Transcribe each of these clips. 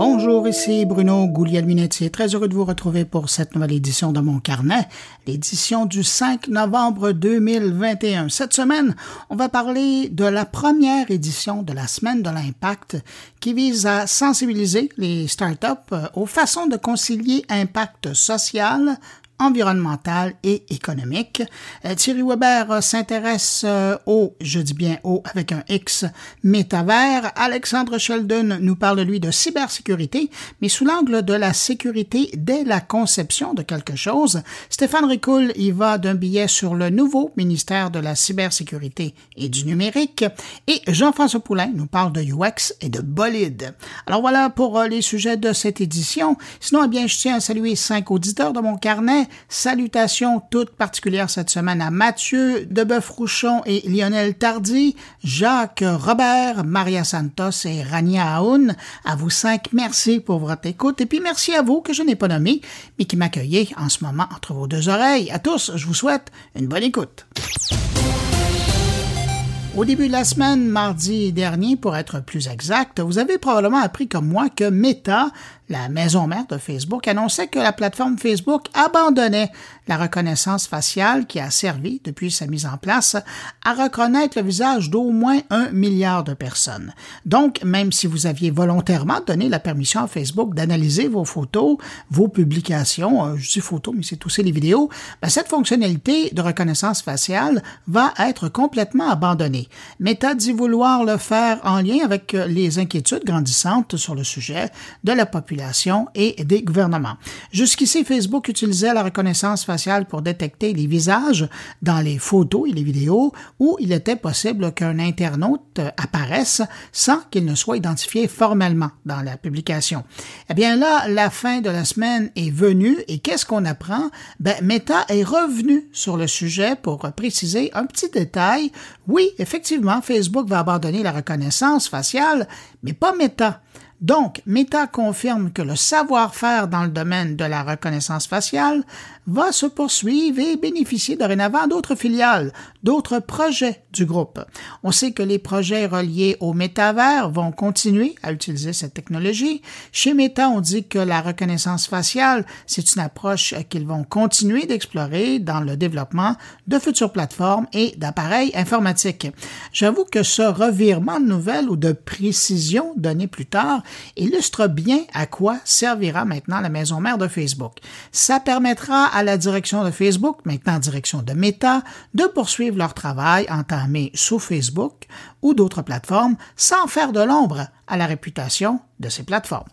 Bonjour, ici Bruno Guglielminetti. Très heureux de vous retrouver pour cette nouvelle édition de mon carnet, l'édition du 5 novembre 2021. Cette semaine, on va parler de la première édition de la Semaine de l'Impact qui vise à sensibiliser les startups aux façons de concilier impact social, environnementale et économique. Euh, Thierry Weber euh, s'intéresse euh, au, je dis bien au avec un X, métavers. Alexandre Sheldon nous parle, lui, de cybersécurité, mais sous l'angle de la sécurité dès la conception de quelque chose. Stéphane Ricoul y va d'un billet sur le nouveau ministère de la cybersécurité et du numérique. Et Jean-François Poulain nous parle de UX et de bolide. Alors voilà pour les sujets de cette édition. Sinon, eh bien, je tiens à saluer cinq auditeurs de mon carnet Salutations toutes particulières cette semaine à Mathieu Deboeuf-Rouchon et Lionel Tardy, Jacques Robert, Maria Santos et Rania Aoun. À vous cinq, merci pour votre écoute. Et puis merci à vous que je n'ai pas nommé, mais qui m'accueillez en ce moment entre vos deux oreilles. À tous, je vous souhaite une bonne écoute. Au début de la semaine, mardi dernier, pour être plus exact, vous avez probablement appris comme moi que Meta la maison mère de Facebook annonçait que la plateforme Facebook abandonnait la reconnaissance faciale qui a servi, depuis sa mise en place, à reconnaître le visage d'au moins un milliard de personnes. Donc, même si vous aviez volontairement donné la permission à Facebook d'analyser vos photos, vos publications, euh, je dis photos, mais c'est aussi les vidéos, ben, cette fonctionnalité de reconnaissance faciale va être complètement abandonnée. Meta dit vouloir le faire en lien avec les inquiétudes grandissantes sur le sujet de la population et des gouvernements. Jusqu'ici, Facebook utilisait la reconnaissance faciale pour détecter les visages dans les photos et les vidéos où il était possible qu'un internaute apparaisse sans qu'il ne soit identifié formellement dans la publication. Eh bien là, la fin de la semaine est venue et qu'est-ce qu'on apprend? Ben, Meta est revenu sur le sujet pour préciser un petit détail. Oui, effectivement, Facebook va abandonner la reconnaissance faciale, mais pas Meta. Donc, Meta confirme que le savoir-faire dans le domaine de la reconnaissance faciale va se poursuivre et bénéficier dorénavant d'autres filiales, d'autres projets du groupe. On sait que les projets reliés au métavers vont continuer à utiliser cette technologie. Chez Meta, on dit que la reconnaissance faciale, c'est une approche qu'ils vont continuer d'explorer dans le développement de futures plateformes et d'appareils informatiques. J'avoue que ce revirement de nouvelles ou de précision donné plus tard illustre bien à quoi servira maintenant la maison mère de Facebook. Ça permettra la direction de Facebook, maintenant direction de Meta, de poursuivre leur travail entamé sous Facebook ou d'autres plateformes sans faire de l'ombre à la réputation de ces plateformes.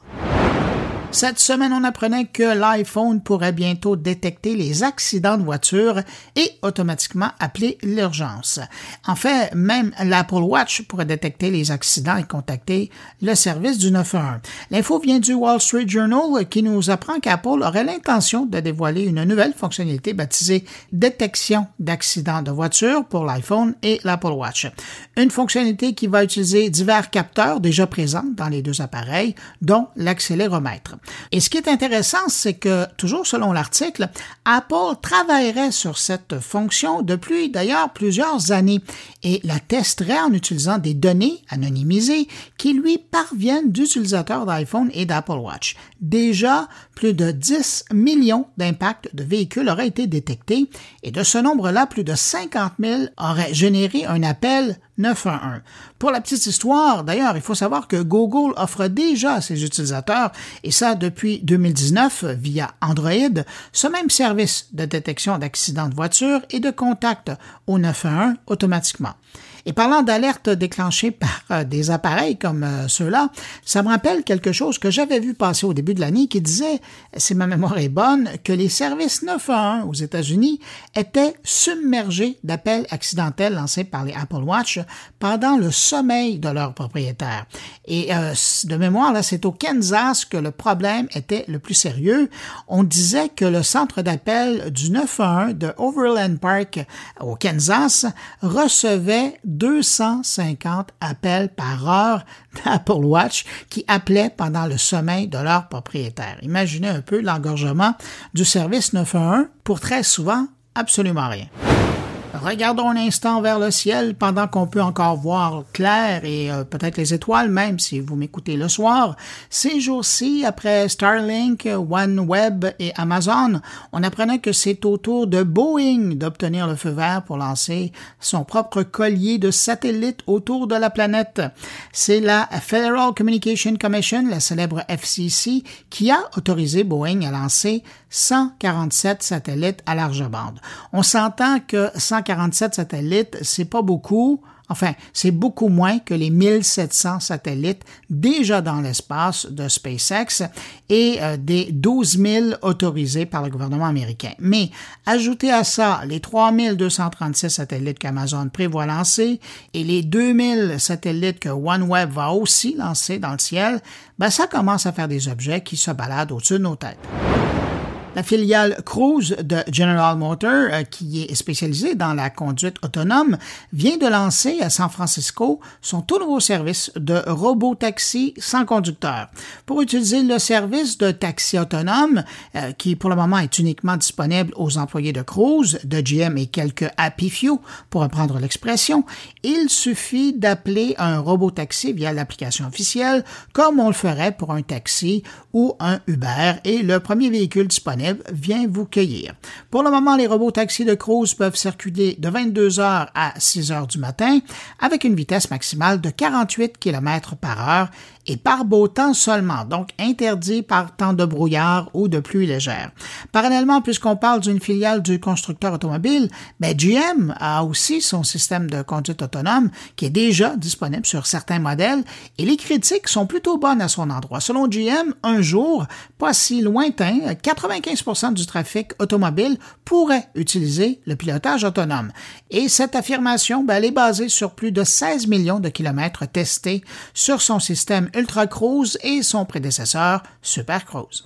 Cette semaine, on apprenait que l'iPhone pourrait bientôt détecter les accidents de voiture et automatiquement appeler l'urgence. En fait, même l'Apple Watch pourrait détecter les accidents et contacter le service du 911. L'info vient du Wall Street Journal qui nous apprend qu'Apple aurait l'intention de dévoiler une nouvelle fonctionnalité baptisée détection d'accidents de voiture pour l'iPhone et l'Apple Watch. Une fonctionnalité qui va utiliser divers capteurs déjà présents dans les deux appareils, dont l'accéléromètre. Et ce qui est intéressant, c'est que, toujours selon l'article, Apple travaillerait sur cette fonction depuis d'ailleurs plusieurs années et la testerait en utilisant des données anonymisées qui lui parviennent d'utilisateurs d'iPhone et d'Apple Watch. Déjà, plus de 10 millions d'impacts de véhicules auraient été détectés et de ce nombre-là, plus de 50 000 auraient généré un appel 911. Pour la petite histoire, d'ailleurs, il faut savoir que Google offre déjà à ses utilisateurs, et ça depuis 2019 via Android, ce même service de détection d'accidents de voiture et de contact au 911 automatiquement. Et parlant d'alerte déclenchées par euh, des appareils comme euh, ceux-là, ça me rappelle quelque chose que j'avais vu passer au début de l'année qui disait, si ma mémoire est bonne, que les services 911 aux États-Unis étaient submergés d'appels accidentels lancés par les Apple Watch pendant le sommeil de leurs propriétaires. Et euh, de mémoire, là, c'est au Kansas que le problème était le plus sérieux. On disait que le centre d'appel du 911 de Overland Park au Kansas recevait 250 appels par heure d'Apple Watch qui appelaient pendant le sommeil de leur propriétaire. Imaginez un peu l'engorgement du service 911 pour très souvent absolument rien. Regardons un instant vers le ciel pendant qu'on peut encore voir clair et euh, peut-être les étoiles même si vous m'écoutez le soir. Ces jours-ci, après Starlink, OneWeb et Amazon, on apprenait que c'est au tour de Boeing d'obtenir le feu vert pour lancer son propre collier de satellites autour de la planète. C'est la Federal Communication Commission, la célèbre FCC, qui a autorisé Boeing à lancer 147 satellites à large bande. On s'entend que 147 satellites, c'est pas beaucoup. Enfin, c'est beaucoup moins que les 1700 satellites déjà dans l'espace de SpaceX et euh, des 12 000 autorisés par le gouvernement américain. Mais ajoutez à ça les 3236 satellites qu'Amazon prévoit lancer et les 2000 satellites que OneWeb va aussi lancer dans le ciel, ben ça commence à faire des objets qui se baladent au-dessus de nos têtes. La filiale Cruise de General Motors, euh, qui est spécialisée dans la conduite autonome, vient de lancer à San Francisco son tout nouveau service de robot-taxi sans conducteur. Pour utiliser le service de taxi autonome, euh, qui pour le moment est uniquement disponible aux employés de Cruise, de GM et quelques Happy Few, pour reprendre l'expression, il suffit d'appeler un robot-taxi via l'application officielle, comme on le ferait pour un taxi ou un Uber, et le premier véhicule disponible vient vous cueillir. Pour le moment, les robots taxis de Cruise peuvent circuler de 22 heures à 6 heures du matin avec une vitesse maximale de 48 km par heure et par beau temps seulement, donc interdit par temps de brouillard ou de pluie légère. Parallèlement, puisqu'on parle d'une filiale du constructeur automobile, ben GM a aussi son système de conduite autonome qui est déjà disponible sur certains modèles et les critiques sont plutôt bonnes à son endroit. Selon GM, un jour, pas si lointain, 95% du trafic automobile pourrait utiliser le pilotage autonome. Et cette affirmation, ben, elle est basée sur plus de 16 millions de kilomètres testés sur son système Ultra Cruise et son prédécesseur Super Cruise.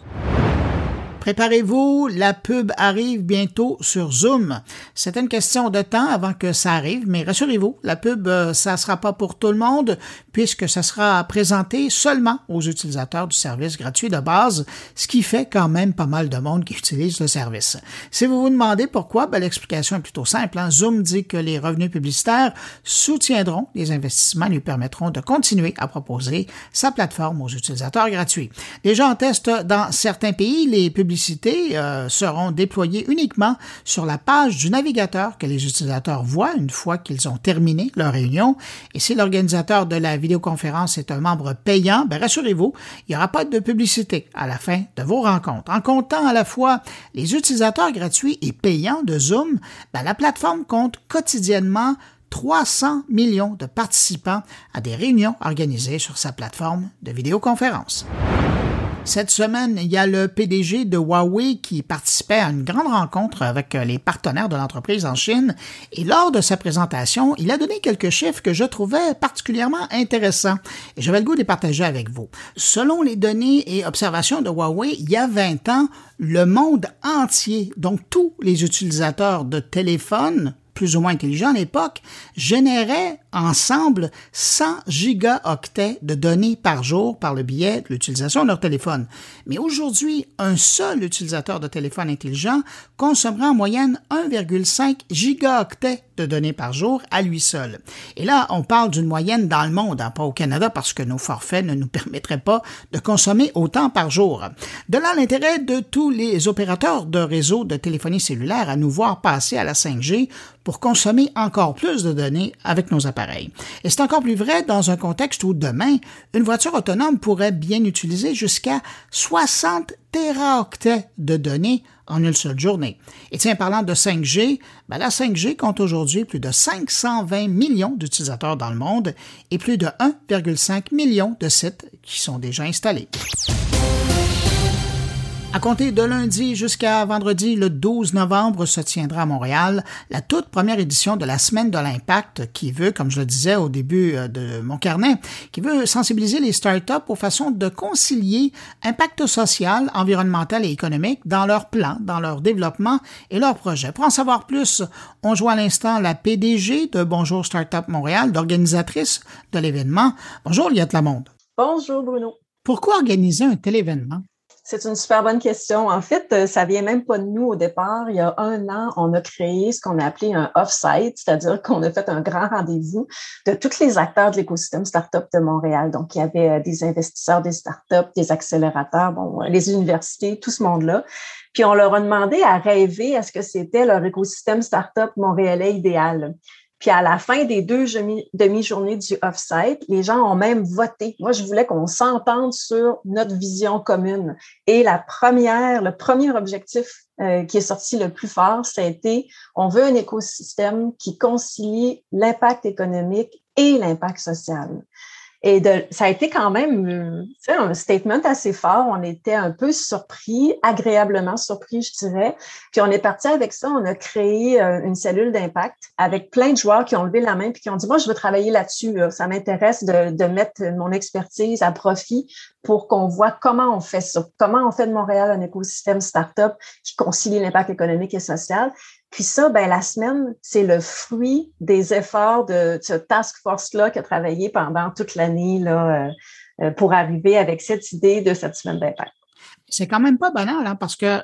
Préparez-vous, la pub arrive bientôt sur Zoom. C'est une question de temps avant que ça arrive, mais rassurez-vous, la pub, euh, ça sera pas pour tout le monde puisque ça sera présenté seulement aux utilisateurs du service gratuit de base, ce qui fait quand même pas mal de monde qui utilise le service. Si vous vous demandez pourquoi, ben, l'explication est plutôt simple. Hein. Zoom dit que les revenus publicitaires soutiendront les investissements et lui permettront de continuer à proposer sa plateforme aux utilisateurs gratuits. Déjà en test dans certains pays, les publicités euh, seront déployées uniquement sur la page du navigateur que les utilisateurs voient une fois qu'ils ont terminé leur réunion. Et si l'organisateur de la vidéoconférence est un membre payant, ben rassurez-vous, il n'y aura pas de publicité à la fin de vos rencontres. En comptant à la fois les utilisateurs gratuits et payants de Zoom, ben la plateforme compte quotidiennement 300 millions de participants à des réunions organisées sur sa plateforme de vidéoconférence. Cette semaine, il y a le PDG de Huawei qui participait à une grande rencontre avec euh, les partenaires de l'entreprise en Chine et lors de sa présentation, il a donné quelques chiffres que je trouvais particulièrement intéressants et j'avais le goût de les partager avec vous. Selon les données et observations de Huawei, il y a 20 ans, le monde entier, donc tous les utilisateurs de téléphones, plus ou moins intelligents à l'époque, généraient ensemble 100 gigaoctets de données par jour par le biais de l'utilisation de leur téléphone. Mais aujourd'hui, un seul utilisateur de téléphone intelligent consommera en moyenne 1,5 gigaoctets de données par jour à lui seul. Et là, on parle d'une moyenne dans le monde, hein, pas au Canada, parce que nos forfaits ne nous permettraient pas de consommer autant par jour. De là l'intérêt de tous les opérateurs de réseaux de téléphonie cellulaire à nous voir passer à la 5G pour consommer encore plus de données avec nos appareils. Et c'est encore plus vrai dans un contexte où demain, une voiture autonome pourrait bien utiliser jusqu'à 60 téraoctets de données en une seule journée. Et tiens, parlant de 5G, ben la 5G compte aujourd'hui plus de 520 millions d'utilisateurs dans le monde et plus de 1,5 million de sites qui sont déjà installés. À compter de lundi jusqu'à vendredi, le 12 novembre, se tiendra à Montréal la toute première édition de la Semaine de l'Impact qui veut, comme je le disais au début euh, de mon carnet, qui veut sensibiliser les startups aux façons de concilier impact social, environnemental et économique dans leurs plans, dans leur développement et leurs projets. Pour en savoir plus, on joue à l'instant la PDG de Bonjour Startup Montréal, d'organisatrice de l'événement. Bonjour Liette Lamonde. Bonjour Bruno. Pourquoi organiser un tel événement? C'est une super bonne question. En fait, euh, ça vient même pas de nous au départ. Il y a un an, on a créé ce qu'on a appelé un off-site, c'est-à-dire qu'on a fait un grand rendez-vous de tous les acteurs de l'écosystème startup de Montréal. Donc, il y avait euh, des investisseurs des startups, des accélérateurs, bon, les universités, tout ce monde-là. Puis on leur a demandé à rêver à ce que c'était leur écosystème startup montréalais idéal. Puis à la fin des deux demi-journées du off-site, les gens ont même voté. Moi, je voulais qu'on s'entende sur notre vision commune. Et la première, le premier objectif euh, qui est sorti le plus fort, ça a été on veut un écosystème qui concilie l'impact économique et l'impact social. Et de, ça a été quand même un statement assez fort. On était un peu surpris, agréablement surpris, je dirais. Puis on est parti avec ça. On a créé euh, une cellule d'impact avec plein de joueurs qui ont levé la main puis qui ont dit, moi, je veux travailler là-dessus. Ça m'intéresse de, de mettre mon expertise à profit pour qu'on voit comment on fait ça, comment on fait de Montréal un écosystème startup qui concilie l'impact économique et social? Puis ça, ben, la semaine, c'est le fruit des efforts de ce task force-là qui a travaillé pendant toute l'année euh, euh, pour arriver avec cette idée de cette semaine d'impact. C'est quand même pas banal, hein, parce que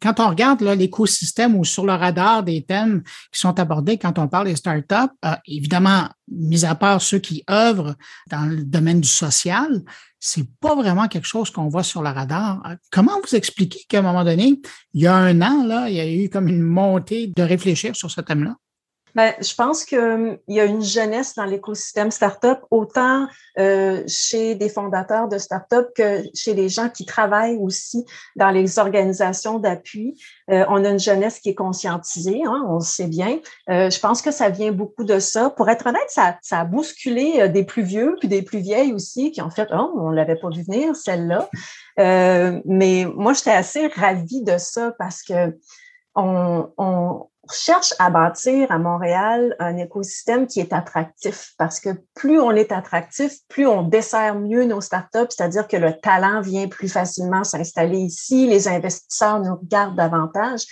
quand on regarde l'écosystème ou sur le radar des thèmes qui sont abordés quand on parle des startups, évidemment, mis à part ceux qui œuvrent dans le domaine du social, c'est pas vraiment quelque chose qu'on voit sur le radar. Comment vous expliquez qu'à un moment donné, il y a un an, là, il y a eu comme une montée de réfléchir sur ce thème-là? Ben, je pense qu'il hum, y a une jeunesse dans l'écosystème startup, autant euh, chez des fondateurs de startup que chez les gens qui travaillent aussi dans les organisations d'appui. Euh, on a une jeunesse qui est conscientisée, hein, on le sait bien. Euh, je pense que ça vient beaucoup de ça. Pour être honnête, ça, ça a bousculé des plus vieux puis des plus vieilles aussi qui ont fait oh, on l'avait pas vu venir celle-là. mais moi, j'étais assez ravie de ça parce que on, on, cherche à bâtir à Montréal un écosystème qui est attractif parce que plus on est attractif, plus on dessert mieux nos startups, c'est-à-dire que le talent vient plus facilement s'installer ici, les investisseurs nous regardent davantage.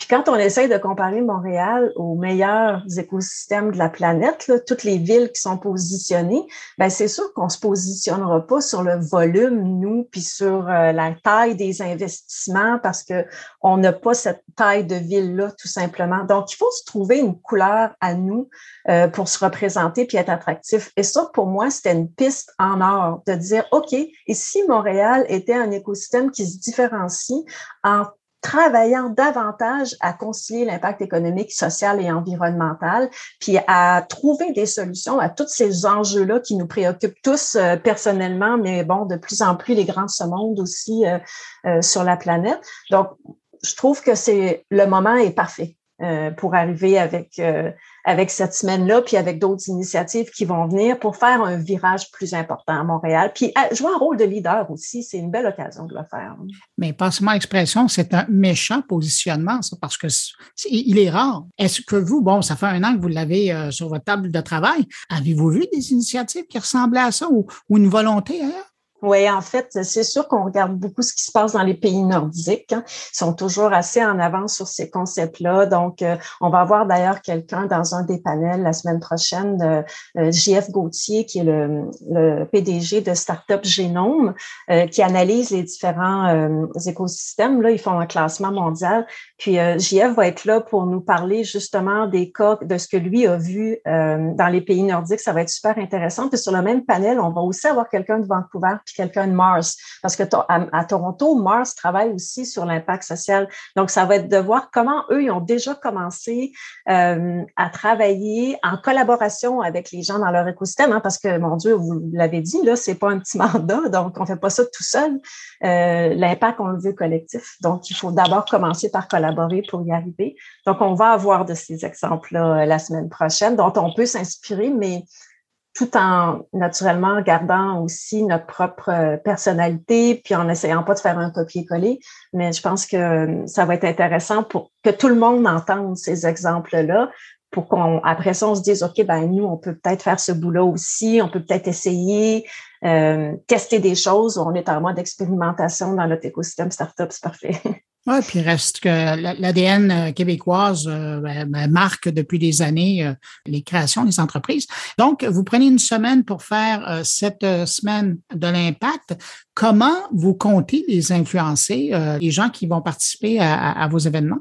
Puis quand on essaye de comparer Montréal aux meilleurs écosystèmes de la planète, là, toutes les villes qui sont positionnées, ben c'est sûr qu'on se positionnera pas sur le volume, nous, puis sur euh, la taille des investissements parce que on n'a pas cette taille de ville-là, tout simplement. Donc, il faut se trouver une couleur à nous euh, pour se représenter puis être attractif. Et ça, pour moi, c'était une piste en or de dire, OK, et si Montréal était un écosystème qui se différencie en travaillant davantage à concilier l'impact économique, social et environnemental, puis à trouver des solutions à tous ces enjeux-là qui nous préoccupent tous euh, personnellement, mais bon, de plus en plus les grands ce monde aussi euh, euh, sur la planète. Donc, je trouve que c'est le moment est parfait pour arriver avec avec cette semaine-là, puis avec d'autres initiatives qui vont venir pour faire un virage plus important à Montréal. Puis jouer un rôle de leader aussi, c'est une belle occasion de le faire. Mais passe-moi l'expression, c'est un méchant positionnement, ça, parce que il est rare. Est-ce que vous, bon, ça fait un an que vous l'avez euh, sur votre table de travail, avez-vous vu des initiatives qui ressemblaient à ça ou, ou une volonté ailleurs? Oui, en fait, c'est sûr qu'on regarde beaucoup ce qui se passe dans les pays nordiques. Hein. Ils sont toujours assez en avance sur ces concepts-là. Donc, euh, on va avoir d'ailleurs quelqu'un dans un des panels la semaine prochaine, euh, JF Gauthier, qui est le, PDG de Startup Génome, euh, qui analyse les différents écosystèmes. Là, ils font un classement mondial. Puis, JF va être là pour nous parler justement des cas, de ce que lui a vu dans les pays nordiques. Ça va être super intéressant. Puis, sur le même panel, on va aussi avoir quelqu'un de Vancouver quelqu'un de Mars. Parce que à, Toronto, Mars travaille aussi sur l'impact social. Donc, ça va être de voir comment eux, ils ont déjà commencé euh, à travailler en collaboration avec les gens dans leur écosystème, hein, parce que, mon Dieu, vous l'avez dit, là, c'est pas un petit mandat, donc on fait pas ça tout seul. Euh, l'impact, on le veut collectif. Donc, il faut d'abord commencer par collaborer pour y arriver. Donc, on va avoir de ces exemples-là euh, la semaine prochaine dont on peut s'inspirer, mais tout en naturellement gardant aussi notre propre euh, personnalité, puis en essayant pas de faire un copier-coller. Mais je pense que euh, ça va être intéressant pour que tout le monde entende ces exemples-là, pour qu'on après ça on se dise ok ben nous on peut peut-être faire ce boulot aussi, on peut peut-être essayer tester des choses. On est en mode d'expérimentation dans notre écosystème startup, c'est parfait. Oui, puis reste que l'ADN euh, québécoise euh, ben, ben, marque depuis des années euh, les créations des entreprises. Donc, vous prenez une semaine pour faire cette semaine de l'impact. Comment vous comptez les influencer, les gens qui vont participer à, vos événements?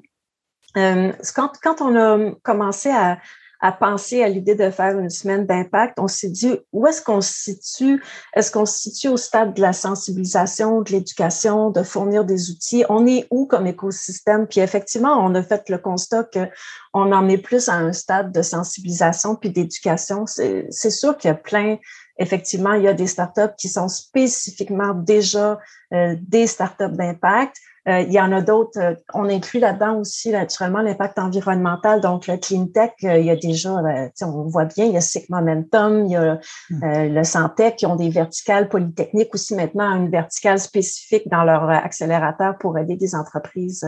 quand, quand, on a commencé à, à penser à l'idée de faire une semaine d'impact, on s'est dit où est-ce qu'on se situe? Est-ce qu'on se situe au stade de la sensibilisation, de l'éducation, de fournir des outils? On est où comme écosystème? Puis effectivement, on a fait le constat qu'on en est plus à un stade de sensibilisation puis d'éducation. C'est sûr qu'il y a plein effectivement, il y a des startups qui sont spécifiquement déjà euh, des startups d'impact. Euh, il y en a d'autres. Euh, on inclut là-dedans aussi, naturellement, l'impact environnemental. Donc, le clean tech, euh, il y a déjà, on voit bien, il y a SIC Momentum, il y a hmm. le Santec qui ont des verticales polytechniques aussi maintenant, une verticale spécifique dans leur accélérateur pour aider des entreprises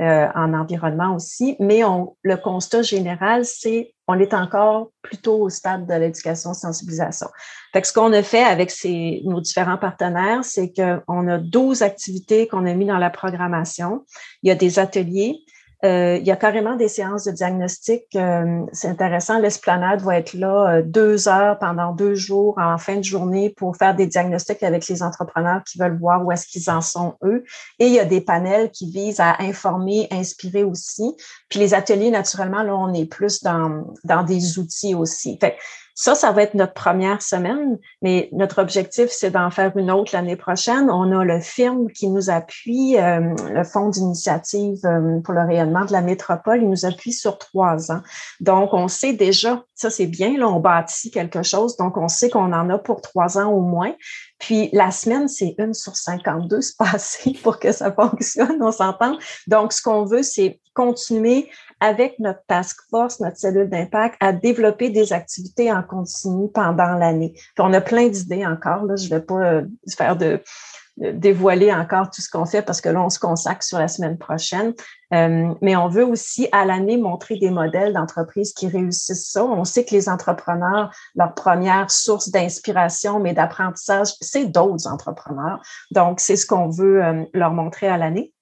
euh, en environnement aussi. Mais on, le constat général, c'est on est encore plutôt au stade de l'éducation sensibilisation. Fait ce qu'on a fait avec nos différents partenaires, c'est qu'on a 12 activités qu'on a mis dans la programmation. Il y a des ateliers, euh, il y a carrément des séances de diagnostic. Euh, c'est intéressant. L'esplanade va être là euh, deux heures pendant deux jours en fin de journée pour faire des diagnostics avec les entrepreneurs qui veulent voir où est-ce qu'ils en sont eux. Et il y a des panels qui visent à informer, inspirer aussi. Puis les ateliers, naturellement, là, on est plus dans, dans des outils aussi. Ça, ça va être notre première semaine, mais notre objectif, c'est d'en faire une autre l'année prochaine. On a le film qui nous appuie, euh, le Fonds d'initiative euh, pour le rayonnement de la métropole, il nous appuie sur trois ans. Donc, on sait déjà, ça c'est bien, là, on bâtit quelque chose, donc on sait qu'on en a pour trois ans au moins. Puis la semaine, c'est une sur 52, c'est pas assez pour que ça fonctionne, on s'entend. Donc, ce qu'on veut, c'est continuer avec notre task force, notre cellule d'impact, à développer des activités en continu pendant l'année. on a plein d'idées encore. Là, je ne vais pas euh, faire de, dévoiler encore tout ce qu'on fait parce que là, on se consacre sur la semaine prochaine. Euh, mais on veut aussi à l'année montrer des modèles d'entreprises qui réussissent ça. On sait que les entrepreneurs, leur première source d'inspiration, mais d'apprentissage, c'est d'autres entrepreneurs. Donc, c'est ce qu'on veut euh, leur montrer à l'année.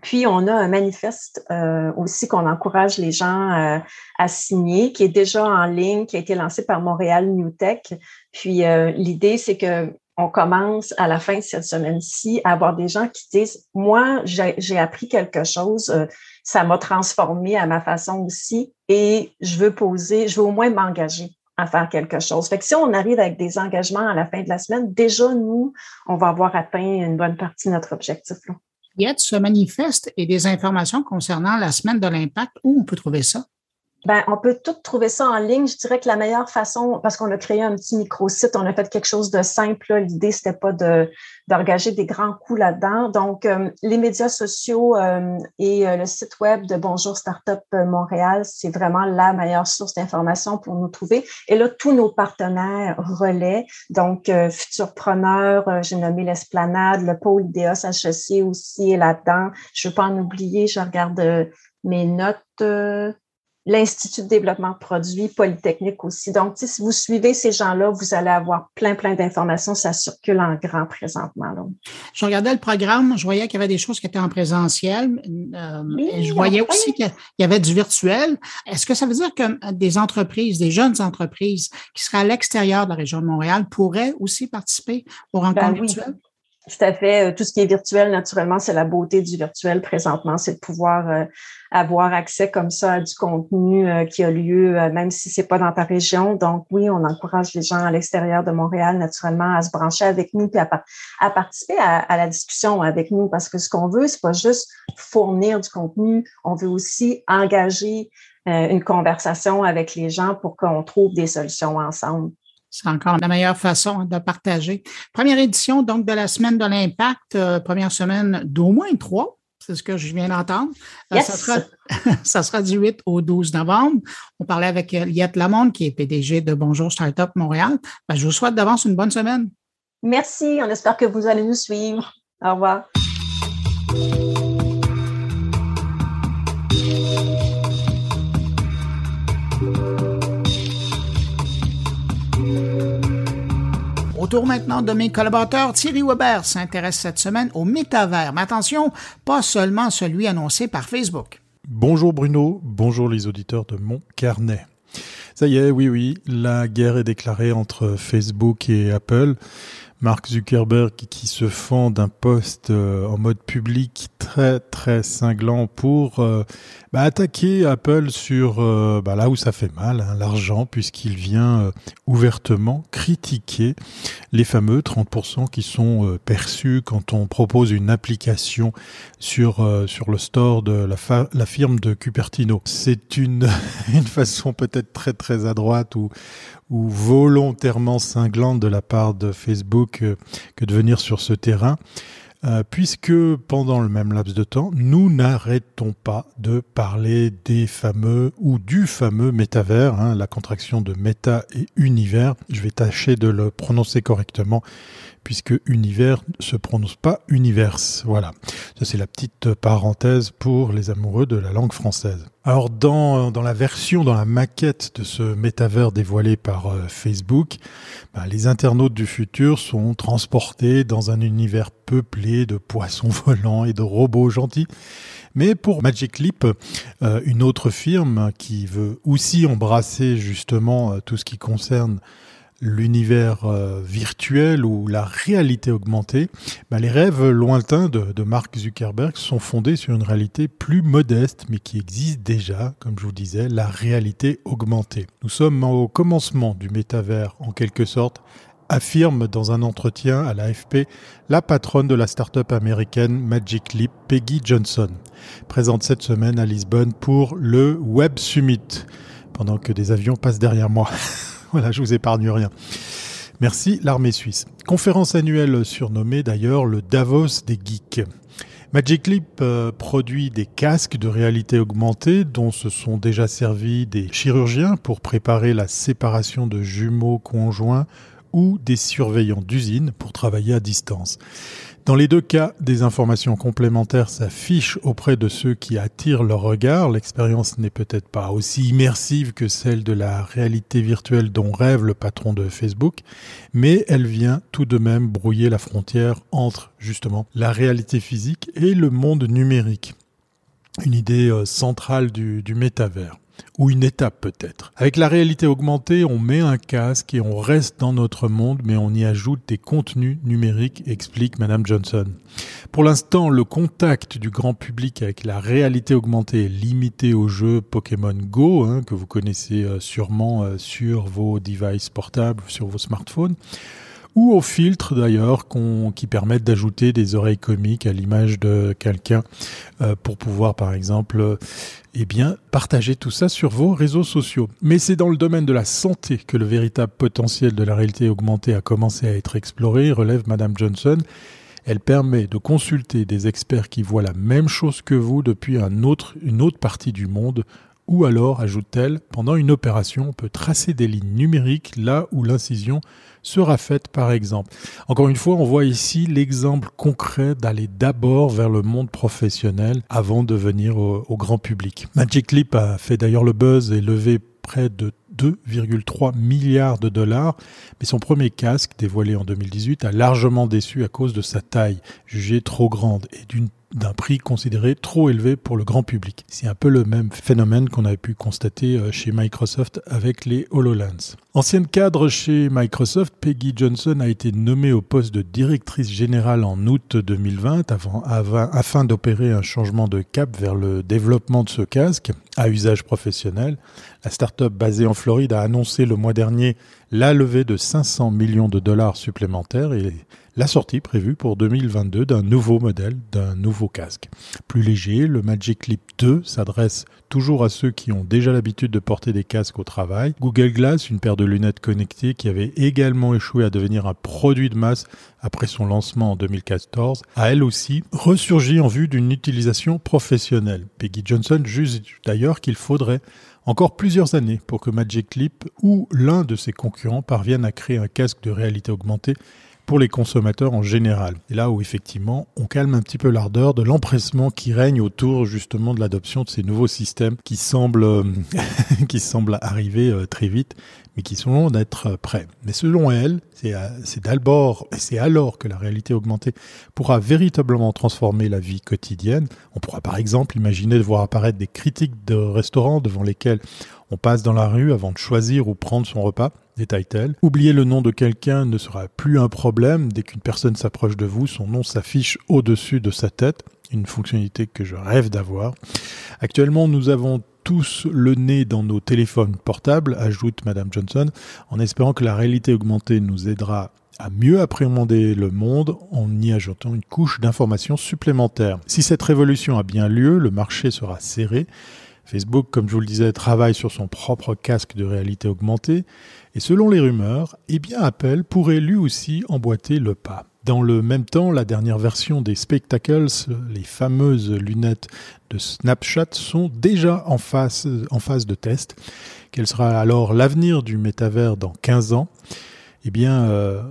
Puis, on a un manifeste euh, aussi qu'on encourage les gens à signer, qui est déjà en ligne, qui a été lancé par Montréal New Tech. Puis, l'idée, c'est que on commence à la fin de cette semaine-ci à avoir des gens qui disent, moi, j'ai appris quelque chose, ça m'a transformé à ma façon aussi, et je veux poser, je veux au moins m'engager à faire quelque chose. Fait que si on arrive avec des engagements à la fin de la semaine, déjà, nous, on va avoir atteint une bonne partie de notre objectif. Là ce manifeste et des informations concernant la semaine de l'impact. Où on peut trouver ça? Ben, on peut tout trouver ça en ligne. Je dirais que la meilleure façon, parce qu'on a créé un petit micro-site, on a fait quelque chose de simple. L'idée, c'était pas de d'engager des grands coûts là-dedans. Donc, euh, les médias sociaux euh, et euh, le site web de Bonjour Startup Montréal, c'est vraiment la meilleure source d'information pour nous trouver. Et là, tous nos partenaires relais, donc Futurpreneur, j'ai nommé l'Esplanade, le pôle IDEOS HEC aussi est là-dedans. Je ne veux pas en oublier, je regarde mes notes l'Institut de développement de produits, Polytechnique aussi. Donc, si vous suivez ces gens-là, vous allez avoir plein, plein d'informations. Ça circule en grand présentement. Je regardais le programme, je voyais qu'il y avait des choses qui étaient en présentiel. Euh, je voyais aussi qu'il y avait du virtuel. Est-ce que ça veut dire que des entreprises, des jeunes entreprises qui seraient à l'extérieur de la région de Montréal pourraient aussi participer aux rencontres ben virtuelles? Tout à fait. Euh, tout ce qui est virtuel, naturellement, c'est la beauté du virtuel présentement, c'est de pouvoir euh, avoir accès comme ça à du contenu euh, qui a lieu, même si c'est pas dans ta région. Donc oui, on encourage les gens à l'extérieur de Montréal, naturellement, à se brancher avec nous puis à, à participer à, la discussion avec nous, parce que ce qu'on veut, c'est pas juste fournir du contenu, on veut aussi engager une conversation avec les gens pour qu'on trouve des solutions ensemble. C'est encore la meilleure façon de partager. Première édition, donc, de la semaine de l'impact, euh, première semaine d'au moins trois. C'est ce que je viens d'entendre. Euh, ça, sera, ça sera du 8 au 12 novembre. On parlait avec euh, Liette Lamonde, qui est PDG de Bonjour Startup Montréal. Ben, je vous souhaite d'avance une bonne semaine. Merci. On espère que vous allez nous suivre. Au revoir. Tour maintenant de mes collaborateurs. Thierry Weber s'intéresse cette semaine au métavers. Mais attention, pas seulement celui annoncé par Facebook. Bonjour Bruno, bonjour les auditeurs de mon carnet. Ça y est, oui, oui, la guerre est déclarée entre Facebook et Apple. Mark Zuckerberg qui se fend d'un poste euh, en mode public très très cinglant pour euh, bah, attaquer Apple sur euh, bah, là où ça fait mal, hein, l'argent, puisqu'il vient ouvertement critiquer les fameux 30% qui sont perçus quand on propose une application sur le store de la, firme de Cupertino. C'est une une façon peut-être très très à droite ou ou volontairement cinglante de la part de Facebook euh, que de venir sur ce terrain, euh, puisque pendant le même laps de temps, nous n'arrêtons pas de parler des fameux ou du fameux métavers, hein, la contraction de méta et univers. Je vais tâcher de le prononcer correctement puisque univers ne se prononce pas universe. Voilà. Ça, c'est la petite parenthèse pour les amoureux de la langue française. Alors, dans, dans la version, dans la maquette de ce métavers dévoilé par euh, Facebook, bah, les internautes du futur sont transportés dans un univers peuplé de poissons volants et de robots gentils. Mais pour Magic Leap, euh, une autre firme qui veut aussi embrasser justement euh, tout ce qui concerne l'univers euh, virtuel ou la réalité augmentée, bah, les rêves lointains de, de, Mark Zuckerberg sont fondés sur une réalité plus modeste, mais qui existe déjà, comme je vous disais, la réalité augmentée. Nous sommes au commencement du métavers, en quelque sorte, affirme dans un entretien à l'AFP la patronne de la start-up américaine Magic Leap, Peggy Johnson, présente cette semaine à Lisbonne pour le Web Summit, pendant que des avions passent derrière moi. Voilà, je vous épargne rien. Merci l'armée suisse. Conférence annuelle surnommée d'ailleurs le Davos des geeks. Magic Leap euh, produit des casques de réalité augmentée dont se sont déjà servis des chirurgiens pour préparer la séparation de jumeaux conjoints ou des surveillants d'usine pour travailler à distance. Dans les deux cas, des informations complémentaires s'affichent auprès de ceux qui attirent leur regard. L'expérience n'est peut-être pas aussi immersive que celle de la réalité virtuelle dont rêve le patron de Facebook, mais elle vient tout de même brouiller la frontière entre justement la réalité physique et le monde numérique. Une idée euh, centrale du, du métavers ou une étape peut-être. Avec la réalité augmentée, on met un casque et on reste dans notre monde, mais on y ajoute des contenus numériques, explique Madame Johnson. Pour l'instant, le contact du grand public avec la réalité augmentée est limité au jeu Pokémon Go, hein, que vous connaissez euh, sûrement euh, sur vos devices portables, sur vos smartphones ou aux filtres d'ailleurs qui permettent d'ajouter des oreilles comiques à l'image de quelqu'un euh, pour pouvoir par exemple eh bien partager tout ça sur vos réseaux sociaux. Mais c'est dans le domaine de la santé que le véritable potentiel de la réalité augmentée a commencé à être exploré, relève Madame Johnson. Elle permet de consulter des experts qui voient la même chose que vous depuis un autre, une autre partie du monde ou alors, ajoute-t-elle, pendant une opération, on peut tracer des lignes numériques là où l'incision sera faite par exemple. Encore une fois, on voit ici l'exemple concret d'aller d'abord vers le monde professionnel avant de venir au, grand public. Magic Leap a fait d'ailleurs le buzz et levé près de 2,3 milliards de dollars, mais son premier casque, dévoilé en 2018, a largement déçu à cause de sa taille, jugée trop grande, et d'une d'un prix considéré trop élevé pour le grand public. C'est un peu le même phénomène qu'on avait pu constater euh, chez Microsoft avec les HoloLens. Ancienne cadre chez Microsoft, Peggy Johnson a été nommée au poste de directrice générale en août 2020 avant, afin d'opérer un changement de cap vers le développement de ce casque à usage professionnel. La start-up basée en Floride a annoncé le mois dernier la levée de 500 millions de dollars supplémentaires et la sortie prévue pour 2022 d'un nouveau modèle, d'un nouveau casque. Plus léger, le Magic Leap 2 s'adresse toujours à ceux qui ont déjà l'habitude de porter des casques au travail. Google Glass, une paire de lunettes connectées qui avait également échoué à devenir un produit de masse après son lancement en 2014, a elle aussi ressurgi en vue d'une utilisation professionnelle. Peggy Johnson juge d'ailleurs qu'il faudrait encore plusieurs années pour que Magic Leap ou l'un de ses concurrents parvienne à créer un casque de réalité augmentée pour les consommateurs en général. Et là où effectivement on calme un petit peu l'ardeur de l'empressement qui règne autour justement de l'adoption de ces nouveaux systèmes qui semblent, qui semblent arriver euh, très vite, qui sont longs d'être prêts. Mais selon elle, c'est d'abord et c'est alors que la réalité augmentée pourra véritablement transformer la vie quotidienne. On pourra par exemple imaginer de voir apparaître des critiques de restaurants devant lesquels on passe dans la rue avant de choisir ou prendre son repas, détaille-t-elle. Oublier le nom de quelqu'un ne sera plus un problème. Dès qu'une personne s'approche de vous, son nom s'affiche au-dessus de sa tête. Une fonctionnalité que je rêve d'avoir. Actuellement, nous avons tous le nez dans nos téléphones portables, ajoute Madame Johnson, en espérant que la réalité augmentée nous aidera à mieux appréhender le monde en y ajoutant une couche d'informations supplémentaires. Si cette révolution a bien lieu, le marché sera serré Facebook, comme je vous le disais, travaille sur son propre casque de réalité augmentée, et selon les rumeurs, eh bien Apple pourrait lui aussi emboîter le pas. Dans le même temps, la dernière version des Spectacles, les fameuses lunettes de Snapchat, sont déjà en phase, de test. Quel sera alors l'avenir du métavers dans 15 ans? Eh bien, euh,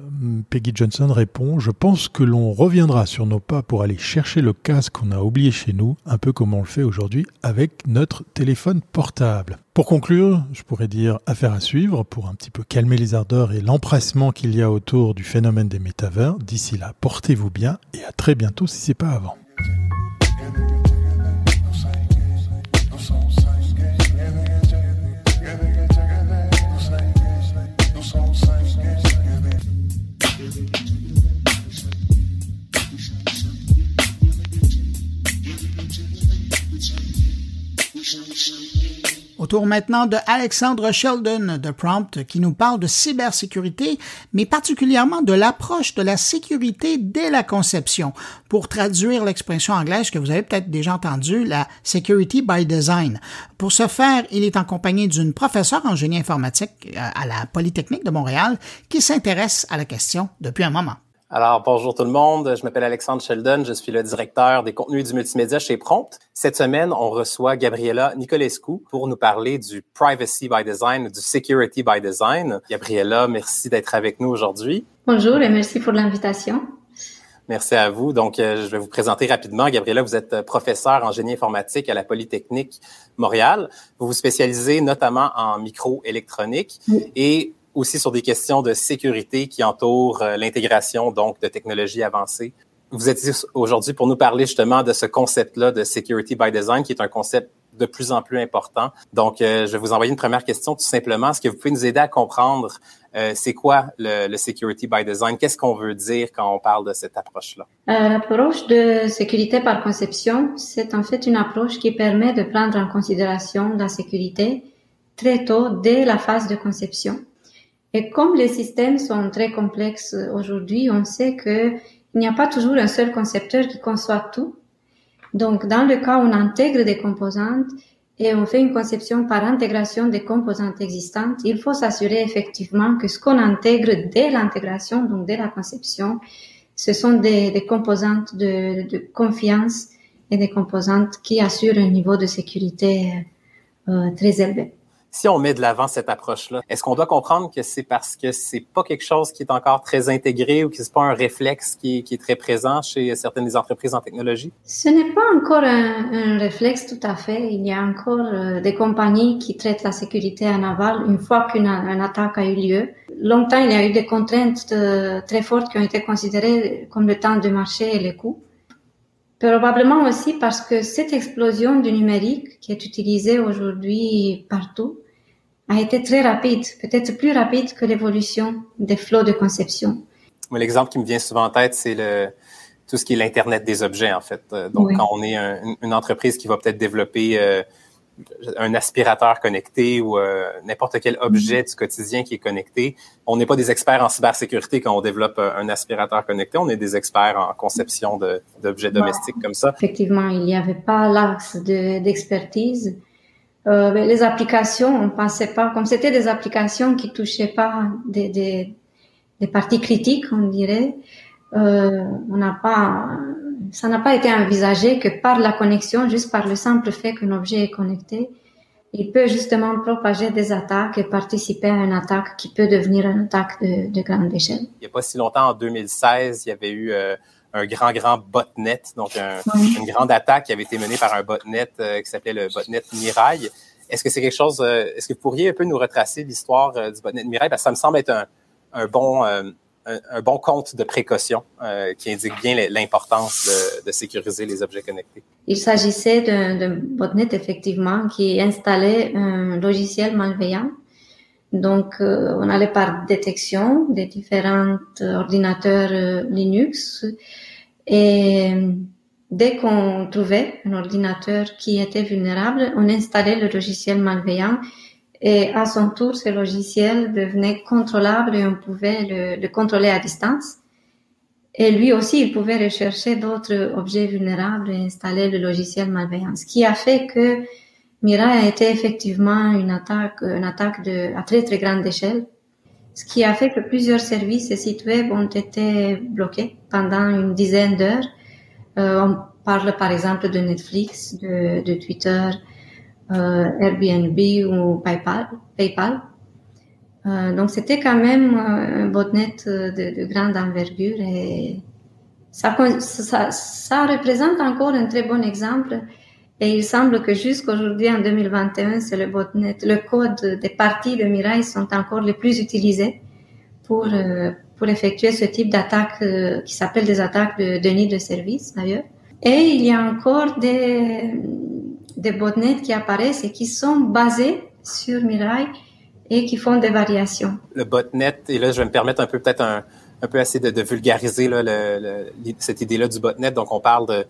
Peggy Johnson répond Je pense que l'on reviendra sur nos pas pour aller chercher le casque qu'on a oublié chez nous, un peu comme on le fait aujourd'hui avec notre téléphone portable. Pour conclure, je pourrais dire affaire à suivre pour un petit peu calmer les ardeurs et l'empressement qu'il y a autour du phénomène des métavers. D'ici là, portez-vous bien et à très bientôt si c'est pas avant. Autour maintenant de Alexandre Sheldon de Prompt qui nous parle de cybersécurité, mais particulièrement de l'approche de la sécurité dès la conception. Pour traduire l'expression anglaise que vous avez peut-être déjà entendue, la security by design. Pour ce faire, il est en compagnie d'une professeure en génie informatique euh, à la Polytechnique de Montréal qui s'intéresse à la question depuis un moment. Alors, bonjour tout le monde. Je m'appelle Alexandre Sheldon. Je suis le directeur des contenus du multimédia chez Prompt. Cette semaine, on reçoit Gabriela Nicolescu pour nous parler du privacy by design, du security by design. Gabriela, merci d'être avec nous aujourd'hui. Bonjour et merci pour l'invitation. Merci à vous. Donc, euh, je vais vous présenter rapidement. Gabriela, vous êtes professeure en génie informatique à la Polytechnique Montréal. Vous vous spécialisez notamment en microélectronique et aussi sur des questions de sécurité qui entourent euh, l'intégration donc de technologies avancées. Vous êtes ici aujourd'hui pour nous parler justement de ce concept-là de security by design, qui est un concept de plus en plus important. Donc, euh, je vais vous envoyer une première question tout simplement. Est-ce que vous pouvez nous aider à comprendre euh, c'est quoi le, security by design? Qu'est-ce qu'on veut dire quand on parle de cette approche-là? Euh, l'approche de sécurité par conception, c'est en fait une approche qui permet de prendre en considération la sécurité très tôt dès la phase de conception. Et comme les systèmes sont très complexes aujourd'hui, on sait qu'il n'y a pas toujours un seul concepteur qui conçoit tout. Donc, dans le cas où on intègre des composantes et on fait une conception par intégration des composantes existantes, il faut s'assurer effectivement que ce qu'on intègre dès l'intégration, donc dès la conception, ce sont des, composantes de, confiance et des composantes qui assurent un niveau de sécurité euh, très élevé si on met de l'avant cette approche-là, est-ce qu'on doit comprendre que c'est parce que c'est pas quelque chose qui est encore très intégré ou que c'est pas un réflexe qui, est très présent chez certaines entreprises en technologie? Ce n'est pas encore un, un, réflexe tout à fait. Il y a encore euh, des compagnies qui traitent la sécurité en aval une fois qu'une attaque a eu lieu. Longtemps, il y a eu des contraintes euh, très fortes qui ont été considérées comme le temps de marché et les coûts. Probablement aussi parce que cette explosion du numérique qui est utilisée aujourd'hui partout a été très rapide, peut-être plus rapide que l'évolution des flots de conception. L'exemple qui me vient souvent en tête, c'est le, tout ce qui est l'Internet des objets, en fait. Euh, donc, quand on est une entreprise qui va peut-être développer euh, un aspirateur connecté ou euh, n'importe quel objet du quotidien qui est connecté. On n'est pas des experts en cybersécurité quand on développe un aspirateur connecté. On est des experts en conception d'objets domestiques comme ça. Effectivement, il n'y avait pas l'axe d'expertise. euh, les applications, on pensait pas, comme c'était des applications qui touchaient pas des, des, des parties critiques, on dirait, euh, on n'a pas ça n'a pas été envisagé que par la connexion, juste par le simple fait qu'un objet est connecté, il peut justement propager des attaques et participer à une attaque qui peut devenir une attaque de, de grande échelle. Il n'y a pas si longtemps, en 2016, il y avait eu euh, un grand, grand botnet, donc un, oui. une grande attaque qui avait été menée par un botnet euh, qui s'appelait le botnet Mirai. Est-ce que c'est quelque chose, est-ce que vous pourriez un peu nous retracer l'histoire du botnet Mirai? Parce que ça me semble être un, bon, un, bon compte de précaution qui indique bien l'importance de, sécuriser les objets connectés. Il s'agissait d'un botnet, effectivement, qui installait un logiciel malveillant donc, euh, on allait par détection des différents ordinateurs euh, Linux et dès qu'on trouvait un ordinateur qui était vulnérable, on installait le logiciel malveillant et à son tour, ce logiciel devenait contrôlable et on pouvait le, le contrôler à distance. Et lui aussi, il pouvait rechercher d'autres objets vulnérables et installer le logiciel malveillant. Ce qui a fait que Mira a été effectivement une attaque, une attaque de, à très très grande échelle, ce qui a fait que plusieurs services et sites web ont été bloqués pendant une dizaine d'heures. Euh, on parle par exemple de Netflix, de, Twitter, Airbnb ou PayPal. PayPal. Euh, donc c'était quand même euh, un botnet de, de, grande envergure et ça, ça, ça représente encore un très bon exemple et il semble que jusqu'aujourd'hui, en 2021, c'est le botnet, le code des parties de Mirai sont encore les plus utilisés pour, euh, pour effectuer ce type d'attaque euh, qui s'appelle des attaques de, nid de service d'ailleurs. Et il y a encore des, des botnets qui apparaissent et qui sont basés sur Mirai et qui font des variations. Le botnet, et là je vais me permettre un peu peut-être un, un peu assez de, de vulgariser là, le, le, cette idée-là du botnet. Donc on parle de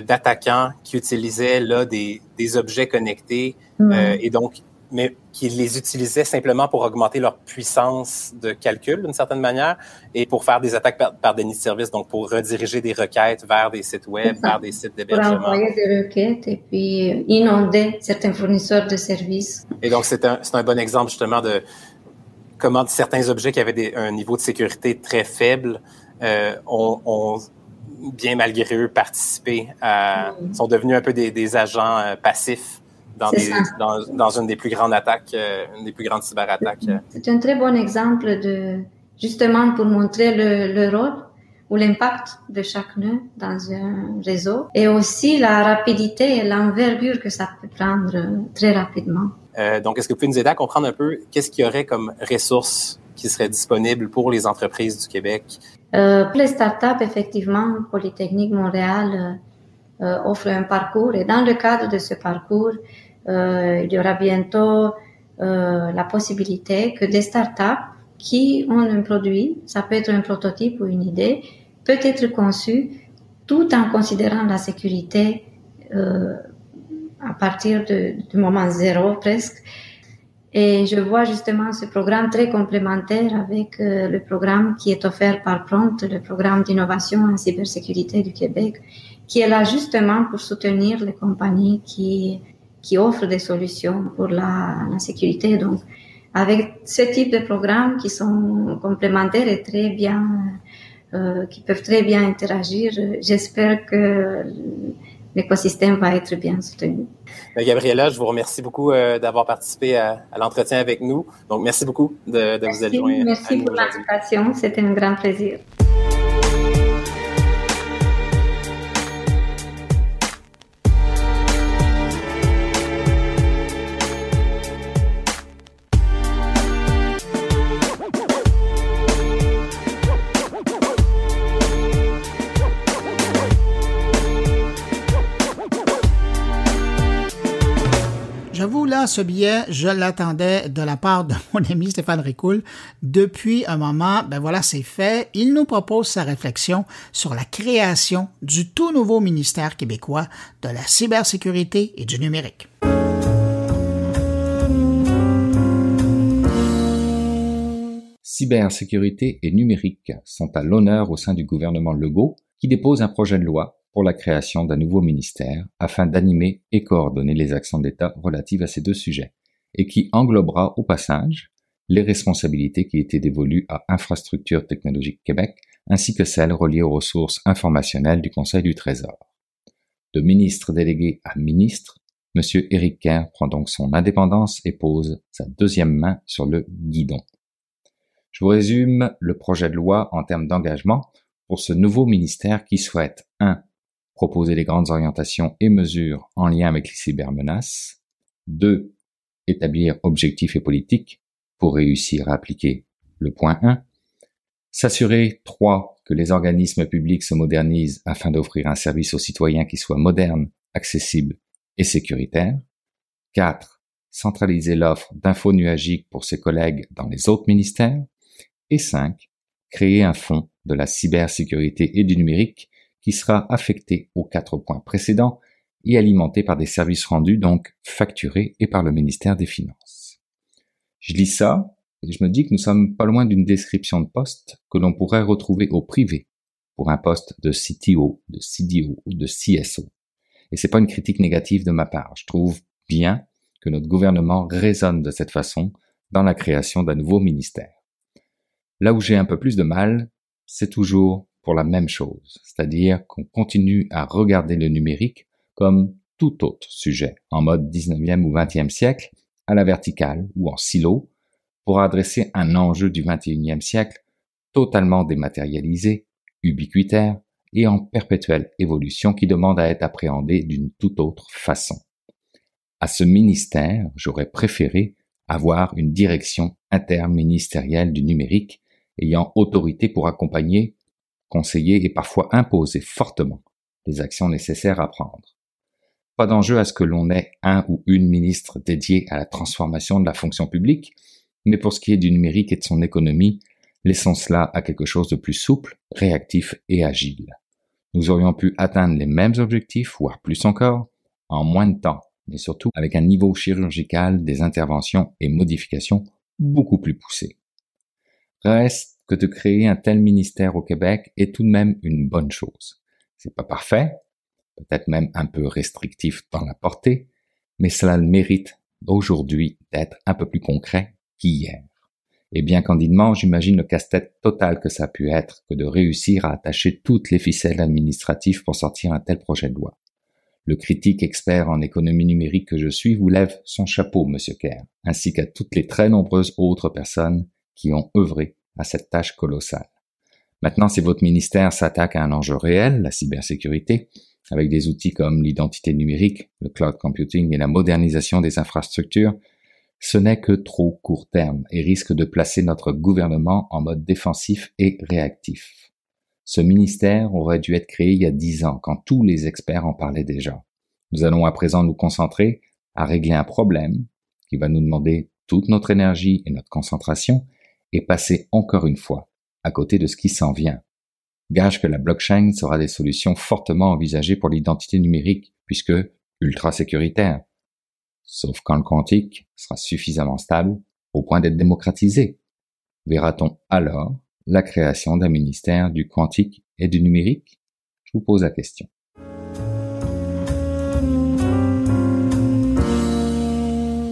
d'attaquants qui utilisaient là des, des objets connectés euh, et donc mais qui les utilisaient simplement pour augmenter leur puissance de calcul d'une certaine manière et pour faire des attaques par, des nids de service, donc pour rediriger des requêtes vers des sites web, vers des sites d'hébergement. Pour envoyer des requêtes et puis inonder certains fournisseurs de services. Et donc c'est un, un bon exemple justement de comment certains objets qui avaient des, un niveau de sécurité très faible euh, ont, ont bien malgré eux, participé, à, mm. sont devenus un peu des, des agents euh, passifs dans, des, dans, dans, une des plus grandes attaques, euh, une des plus grandes cyberattaques. C'est un très bon exemple de, justement, pour montrer le, le rôle ou l'impact de chaque nœud dans un réseau et aussi la rapidité et l'envergure que ça peut prendre très rapidement. Euh, donc, est-ce que vous pouvez nous aider à comprendre un peu qu'est-ce qu'il y aurait comme ressources qui seraient disponibles pour les entreprises du Québec? Euh, pour les startups, effectivement, Polytechnique Montréal euh, offre un parcours et dans le cadre de ce parcours, il y aura bientôt euh, la possibilité que des startups qui ont un produit, ça peut être un prototype ou une idée, peut être conçu tout en considérant la sécurité à partir du moment zéro presque. Et je vois justement ce programme très complémentaire avec euh, le programme qui est offert par Prompt, le programme d'innovation en cybersécurité du Québec, qui est là justement pour soutenir les compagnies qui, qui offrent des solutions pour la, la sécurité. Donc, avec ce type de programmes qui sont complémentaires et très bien, euh, qui peuvent très bien interagir, j'espère que l'écosystème va être bien soutenu. Ben, Gabriella, je vous remercie beaucoup euh, d'avoir participé à, l'entretien avec nous. Donc, merci beaucoup de, de vous être joint. Merci pour l'invitation. C'était un grand plaisir. Ce billet, je l'attendais de la part de mon ami Stéphane Ricoul depuis un moment. Ben voilà, c'est fait. Il nous propose sa réflexion sur la création du tout nouveau ministère québécois de la cybersécurité et du numérique. Cybersécurité et numérique sont à l'honneur au sein du gouvernement Legault qui dépose un projet de loi pour la création d'un nouveau ministère afin d'animer et coordonner les actions d'État relatives à ces deux sujets, et qui englobera au passage les responsabilités qui étaient dévolues à Infrastructure technologique Québec ainsi que celles reliées aux ressources informationnelles du Conseil du Trésor. De ministre délégué à ministre, M. Éric Kerr prend donc son indépendance et pose sa deuxième main sur le guidon. Je vous résume le projet de loi en termes d'engagement pour ce nouveau ministère qui souhaite 1 proposer les grandes orientations et mesures en lien avec les cybermenaces, 2. Établir objectifs et politiques pour réussir à appliquer le point 1. S'assurer 3. Que les organismes publics se modernisent afin d'offrir un service aux citoyens qui soit moderne, accessible et sécuritaire. 4. Centraliser l'offre d'infos nuagiques pour ses collègues dans les autres ministères. Et 5. Créer un fonds de la cybersécurité et du numérique qui sera affecté aux quatre points précédents et alimenté par des services rendus, donc facturés, et par le ministère des Finances. Je lis ça, et je me dis que nous sommes pas loin d'une description de poste que l'on pourrait retrouver au privé pour un poste de CTO, de CDO ou de CSO. Et c'est pas une critique négative de ma part. Je trouve bien que notre gouvernement raisonne de cette façon dans la création d'un nouveau ministère. Là où j'ai un peu plus de mal, c'est toujours pour la même chose, c'est-à-dire qu'on continue à regarder le numérique comme tout autre sujet, en mode 19e ou 20e siècle, à la verticale ou en silo, pour adresser un enjeu du 21e siècle totalement dématérialisé, ubiquitaire et en perpétuelle évolution qui demande à être appréhendé d'une toute autre façon. À ce ministère, j'aurais préféré avoir une direction interministérielle du numérique ayant autorité pour accompagner, conseiller et parfois imposer fortement les actions nécessaires à prendre. Pas d'enjeu à ce que l'on ait un ou une ministre dédié à la transformation de la fonction publique, mais pour ce qui est du numérique et de son économie, laissons cela à quelque chose de plus souple, réactif et agile. Nous aurions pu atteindre les mêmes objectifs, voire plus encore, en moins de temps, mais surtout avec un niveau chirurgical des interventions et modifications beaucoup plus poussé. Reste que de créer un tel ministère au Québec est tout de même une bonne chose. C'est pas parfait, peut-être même un peu restrictif dans la portée, mais cela le mérite aujourd'hui d'être un peu plus concret qu'hier. Et bien candidement, j'imagine le casse-tête total que ça a pu être que de réussir à attacher toutes les ficelles administratives pour sortir un tel projet de loi. Le critique expert en économie numérique que je suis vous lève son chapeau, monsieur Kerr, ainsi qu'à toutes les très nombreuses autres personnes qui ont œuvré à cette tâche colossale. Maintenant, si votre ministère s'attaque à un enjeu réel, la cybersécurité, avec des outils comme l'identité numérique, le cloud computing et la modernisation des infrastructures, ce n'est que trop court terme et risque de placer notre gouvernement en mode défensif et réactif. Ce ministère aurait dû être créé il y a dix ans, quand tous les experts en parlaient déjà. Nous allons à présent nous concentrer à régler un problème qui va nous demander toute notre énergie et notre concentration et passer encore une fois à côté de ce qui s'en vient. Gage que la blockchain sera des solutions fortement envisagées pour l'identité numérique, puisque ultra sécuritaire. Sauf quand le quantique sera suffisamment stable au point d'être démocratisé. Verra-t-on alors la création d'un ministère du quantique et du numérique? Je vous pose la question.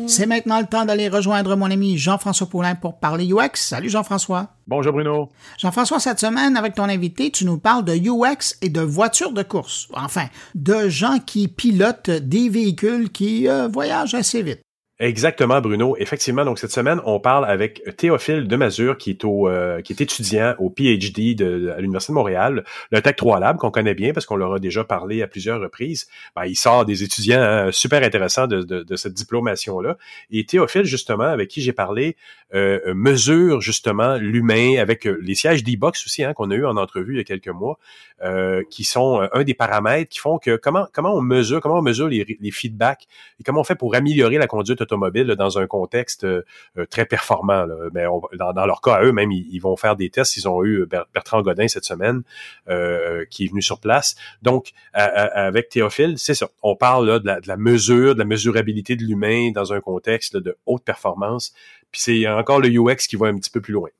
C'est maintenant le temps d'aller rejoindre mon ami Jean-François Poulain pour parler UX. Salut Jean-François. Bonjour Bruno. Jean-François, cette semaine, avec ton invité, tu nous parles de UX et de voitures de course. Enfin, de gens qui pilotent des véhicules qui euh, voyagent assez vite. Exactement, Bruno. Effectivement, donc cette semaine, on parle avec Théophile Demazure, qui est au, euh, qui est étudiant au PhD de, à l'Université de Montréal, le Tech 3 Lab, qu'on connaît bien parce qu'on leur a déjà parlé à plusieurs reprises. Ben, il sort des étudiants hein, super intéressants de, de, de cette diplomation-là. Et Théophile, justement, avec qui j'ai parlé, euh, mesure justement l'humain avec euh, les sièges d'e-box aussi, hein, qu'on a eu en entrevue il y a quelques mois, euh, qui sont euh, un des paramètres qui font que comment comment on mesure, comment on mesure les, les feedbacks et comment on fait pour améliorer la conduite automobile dans un contexte euh, très performant. Mais dans, leur cas, eux même, ils, vont faire des tests. Ils ont eu Bertrand Godin cette semaine euh, qui est venu sur place. Donc, avec Théophile, c'est ça. On parle là, de, la, de, la, mesure, de la mesurabilité de l'humain dans un contexte de haute performance. Puis c'est encore le UX qui va un petit peu plus loin.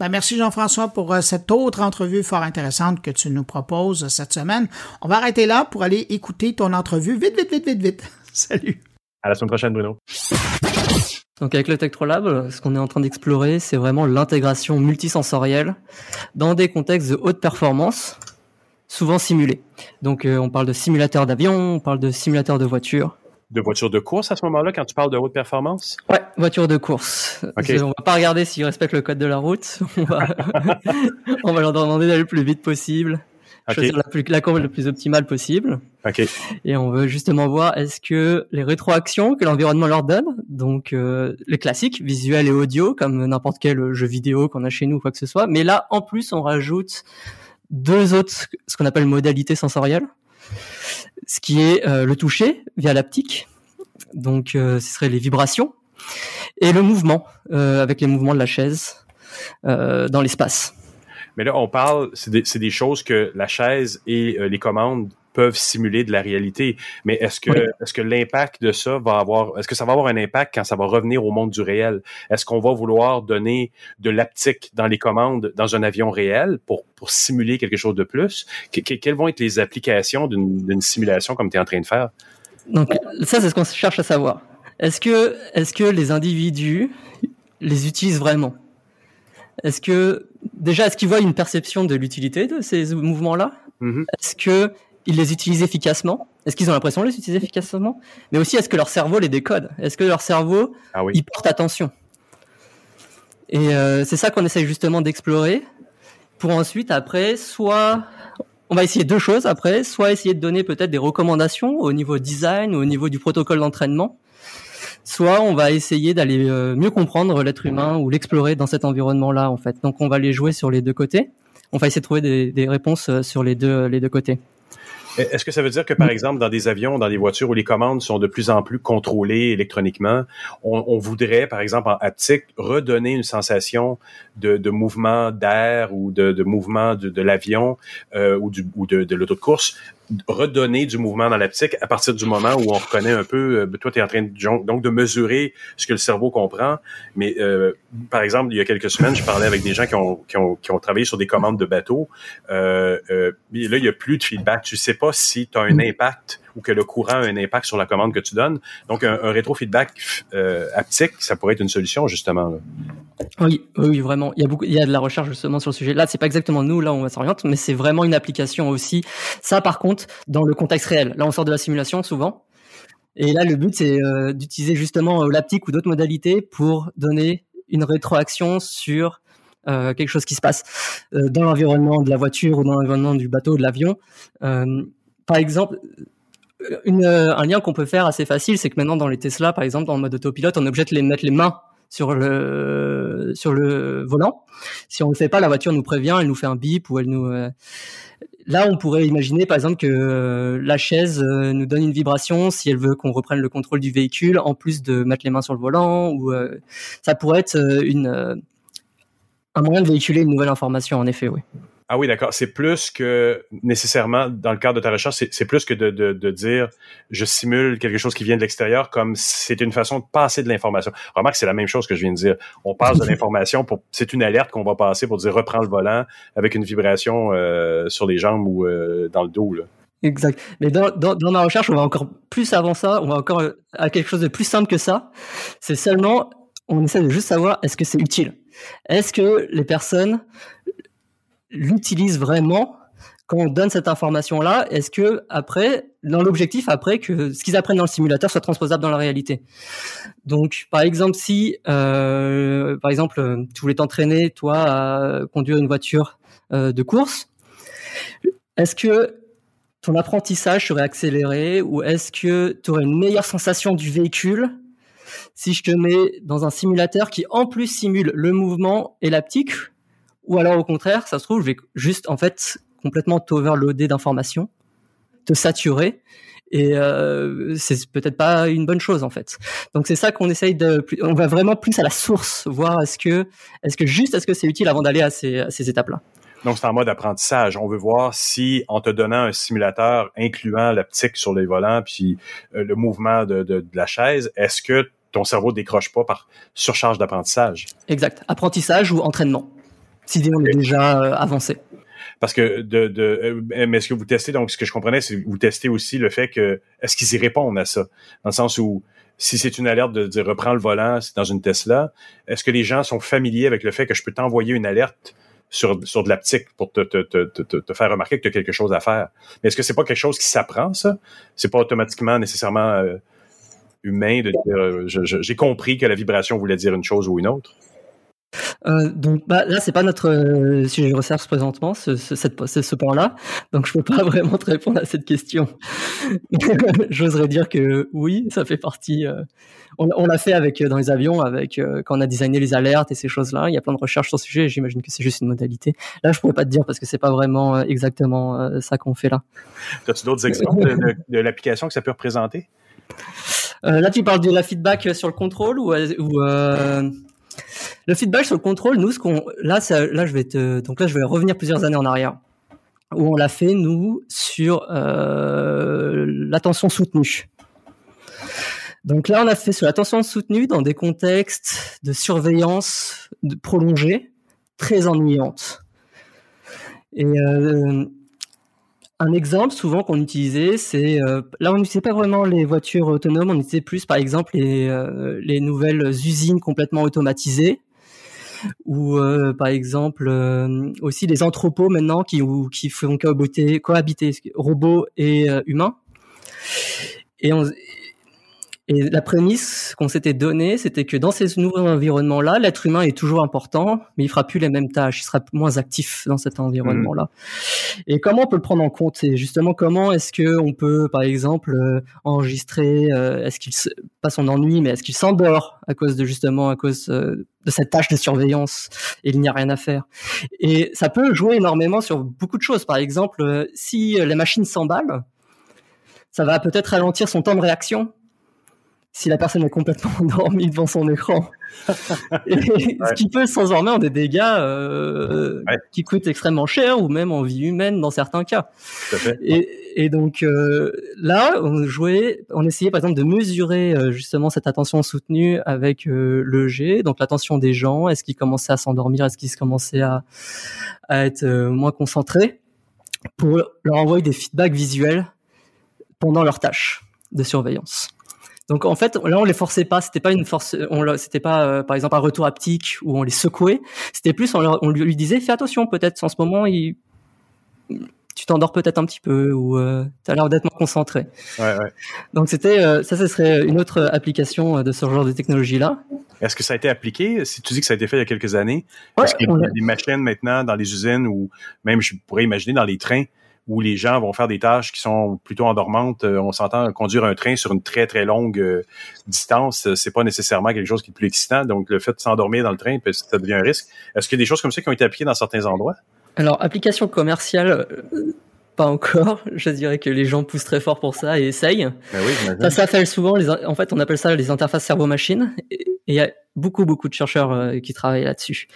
Ben merci Jean-François pour cette autre entrevue fort intéressante que tu nous proposes cette semaine. On va arrêter là pour aller écouter ton entrevue. Vite, vite, vite, vite, vite. Salut. À la semaine prochaine, Bruno. Donc avec le Tech Lab, ce qu'on est en train d'explorer, c'est vraiment l'intégration multisensorielle dans des contextes de haute performance, souvent simulés. Donc euh, on parle de simulateurs d'avion, on parle de simulateurs de voitures. De voitures de course à ce moment-là, quand tu parles de haute performance? Ouais, voitures de course. Okay. On va pas regarder s'ils respectent le code de la route. On va, on va leur demander d'aller le plus vite possible. Choisir la, plus, la courbe la plus optimale possible. OK. Et on veut justement voir est-ce que les rétroactions que l'environnement leur donne, donc euh, les classiques, visuels et audio, comme n'importe quel jeu vidéo qu'on a chez nous ou quoi que ce soit, mais là, en plus, on rajoute deux autres, ce qu'on appelle modalités sensorielles, ce qui est euh, le toucher via l'aptique, donc euh, ce serait les vibrations, et le mouvement, euh, avec les mouvements de la chaise dans l'espace. Mais là, on parle, c'est des, des, choses que la chaise et les commandes peuvent simuler de la réalité. Mais est-ce que est-ce que l'impact de ça va avoir est-ce que ça va avoir un impact quand ça va revenir au monde du réel? Est-ce qu'on va vouloir donner de l'aptique dans les commandes dans un avion réel pour pour simuler quelque chose de plus? Quelles vont être les applications d'une simulation comme tu es en train de faire? Donc ça c'est ce qu'on cherche à savoir. Est-ce que est-ce que les individus les utilisent vraiment? Est-ce que déjà est-ce qu'ils voient une perception de l'utilité de ces mouvements-là? Mm-hmm. Est-ce que ils les utilisent efficacement? Est-ce qu'ils ont l'impression de les utiliser efficacement? Mais aussi, est-ce que leur cerveau les décode? Est-ce que leur cerveau ah y porte attention? Et euh, c'est ça qu'on essaye justement d'explorer pour ensuite, après, soit on va essayer deux choses après, soit essayer de donner peut-être des recommandations au niveau design ou au niveau du protocole d'entraînement, soit on va essayer d'aller euh, mieux comprendre l'être humain ou l'explorer dans cet environnement-là en fait. Donc on va les jouer sur les deux côtés. On va essayer de trouver des, réponses euh, sur les deux côtés. Est-ce que ça veut dire que, par exemple, dans des avions, dans des voitures où les commandes sont de plus en plus contrôlées électroniquement, on, voudrait, par exemple, en haptique, redonner une sensation de, mouvement d'air ou de, mouvement de, l'avion euh, ou, ou de, de l'auto de course redonner du mouvement dans l'aptique à partir du moment où on reconnaît un peu, euh, toi tu es en train de, donc de mesurer ce que le cerveau comprend, mais euh, par exemple, il y a quelques semaines, je parlais avec des gens qui ont, qui ont, qui ont travaillé sur des commandes de bateaux, euh, euh, là, il n'y a plus de feedback, tu sais pas si tu as un impact ou que le courant a un impact sur la commande que tu donnes. Donc, un, un rétrofeedback euh, haptique, ça pourrait être une solution, justement. Oui, oui, vraiment. Il y a beaucoup, il y a de la recherche justement sur le sujet. Là, c'est pas exactement nous, là, on va s'orienter, mais c'est vraiment une application aussi. Ça, par contre, dans le contexte réel. Là, on sort de la simulation souvent. Et là, le but, c'est euh, d'utiliser justement euh, l'aptique ou d'autres modalités pour donner une rétroaction sur euh, quelque chose qui se passe dans l'environnement de la voiture ou dans l'environnement du bateau, de l'avion. Par exemple, une, un lien qu'on peut faire assez facile, c'est que maintenant dans les Tesla, par exemple, le mode autopilote, on est obligé de les mettre les mains sur le sur le volant. Si on ne le fait pas, la voiture nous prévient, elle nous fait un bip ou elle nous. Euh... Là, on pourrait imaginer, par exemple, que euh, la chaise euh, nous donne une vibration si elle veut qu'on reprenne le contrôle du véhicule, en plus de mettre les mains sur le volant. Ou euh, ça pourrait être une un moyen de véhiculer une nouvelle information, en effet, oui. Ah oui, d'accord. C'est plus que nécessairement, dans le cadre de ta recherche, c'est plus que de, de, de, dire je simule quelque chose qui vient de l'extérieur comme c'est une façon de passer de l'information. Remarque, c'est la même chose que je viens de dire. On passe de l'information pour c'est une alerte qu'on va passer pour dire reprends le volant avec une vibration euh, sur les jambes ou euh, dans le dos. Là. Exact. Mais dans, dans, dans, ma recherche, on va encore plus avant ça, on va encore à quelque chose de plus simple que ça. C'est seulement, on essaie de juste savoir est-ce que c'est utile? Est-ce que les personnes l'utilisent vraiment quand on donne cette information-là, est-ce que après, dans l'objectif après que ce qu'ils apprennent dans le simulateur soit transposable dans la réalité? Donc, par exemple, si, euh, par exemple, tu voulais t'entraîner toi à conduire une voiture euh, de course, est-ce que ton apprentissage serait accéléré ou est-ce que tu aurais une meilleure sensation du véhicule si je te mets dans un simulateur qui en plus simule le mouvement et l'aptique ou alors au contraire, ça se trouve, je vais juste en fait complètement t'overloader d'informations, te saturer, et euh, c'est peut-être pas une bonne chose en fait. Donc c'est ça qu'on essaye de, on va vraiment plus à la source, voir est-ce que, est-ce que juste est-ce que c'est utile avant d'aller à ces, à ces étapes-là. Donc, c'est en mode apprentissage. On veut voir si, en te donnant un simulateur incluant l'optique sur les volants puis euh, le mouvement de, de, de, la chaise, est-ce que ton cerveau décroche pas par surcharge d'apprentissage? Exact. Apprentissage ou entraînement si on est déjà euh, avancé. Parce que de, de euh, mais est-ce que vous testez donc ce que je comprenais c'est que vous testez aussi le fait que est-ce qu'ils y répondent à ça? Dans le sens où si c'est une alerte de dire reprends le volant c'est dans une Tesla est-ce que les gens sont familiers avec le fait que je peux t'envoyer une alerte sur, sur de l'aptique pour te, te, te, te, te faire remarquer que tu as quelque chose à faire? Mais est-ce que c'est pas quelque chose qui s'apprend, ça? C'est pas automatiquement nécessairement euh, humain de dire j'ai compris que la vibration voulait dire une chose ou une autre? Euh, donc bah, là, c'est pas notre euh, sujet de recherche présentement, ce, ce, cette, ce point-là. Donc je peux pas vraiment te répondre à cette question. J'oserais dire que oui, ça fait partie. Euh, on, on l'a fait avec dans les avions, avec quand on a designé les alertes et ces choses-là. Il y a plein de recherches sur ce sujet. J'imagine que c'est juste une modalité. Là, je pourrais pas te dire parce que c'est pas vraiment exactement ça qu'on fait là. As-tu d'autres exemples de, de l'application que ça peut représenter? là, tu parles de la feedback sur le contrôle ou, ou le feedback sur le contrôle, nous, là, là, je vais te, donc là, je vais revenir plusieurs années en arrière, où on l'a fait nous sur euh, l'attention soutenue. Donc là, on a fait sur l'attention soutenue dans des contextes de surveillance prolongée très ennuyantes. Et euh, un exemple souvent qu'on utilisait, c'est euh, là on n'utilisait pas vraiment les voitures autonomes, on utilisait plus par exemple les, euh, les nouvelles usines complètement automatisées ou euh, par exemple aussi les entrepôts maintenant qui qui font cohabiter, cohabiter robots et humains. Et on, et la prémisse qu'on s'était donnée, c'était que dans ces nouveaux environnements-là, l'être humain est toujours important, mais il fera plus les mêmes tâches, il sera moins actif dans cet environnement-là. Mmh. Et comment on peut le prendre en compte? Et justement, comment est-ce que on peut, par exemple, euh, enregistrer euh, Est-ce qu'il pas son ennui, mais est-ce qu'il s'endort à cause de justement à cause euh, de cette tâche de surveillance et il n'y a rien à faire? Et ça peut jouer énormément sur beaucoup de choses. Par exemple, si les machines s'emballent, ça va peut-être ralentir son temps de réaction si la personne est complètement endormie devant son écran. Ce qui peut sans en des dégâts euh, qui coûtent extrêmement cher ou même en vie humaine dans certains cas. Et, donc euh, là, on jouait, on essayait par exemple de mesurer euh, justement cette attention soutenue avec le G, donc l'attention des gens. Est-ce qu'ils commençaient à s'endormir? Est-ce qu'ils commençaient à, à être moins concentrés? Pour leur envoyer des feedbacks visuels pendant leur tâche de surveillance. Donc en fait, là on les forçait pas, c'était pas une force, on c'était pas euh, par exemple un retour haptique où on les secouait, c'était plus on, on, lui disait fais attention peut-être en ce moment il tu t'endors peut-être un petit peu ou euh, tu as l'air d'être moins concentré. Ouais, ouais. Donc c'était euh, ça, ce serait une autre application de ce genre de technologie là. Est-ce que ça a été appliqué? Si tu dis que ça a été fait il y a quelques années, est-ce qu'il y a des machines maintenant dans les usines ou même je pourrais imaginer dans les trains? Où les gens vont faire des tâches qui sont plutôt endormantes. Euh, on s'entend conduire un train sur une très très longue euh, distance, euh, c'est pas nécessairement quelque chose qui est plus excitant. Donc le fait de s'endormir dans le train, ça devient un risque. Est-ce qu'il y a des choses comme ça qui ont été appliquées dans certains endroits? Alors application commerciale. Pas encore. Je dirais que les gens poussent très fort pour ça et essayent. Ben oui, ça s'appelle souvent, les, en fait, on appelle ça les interfaces cerveau-machine. Et il y a beaucoup beaucoup de chercheurs euh, qui travaillent là-dessus.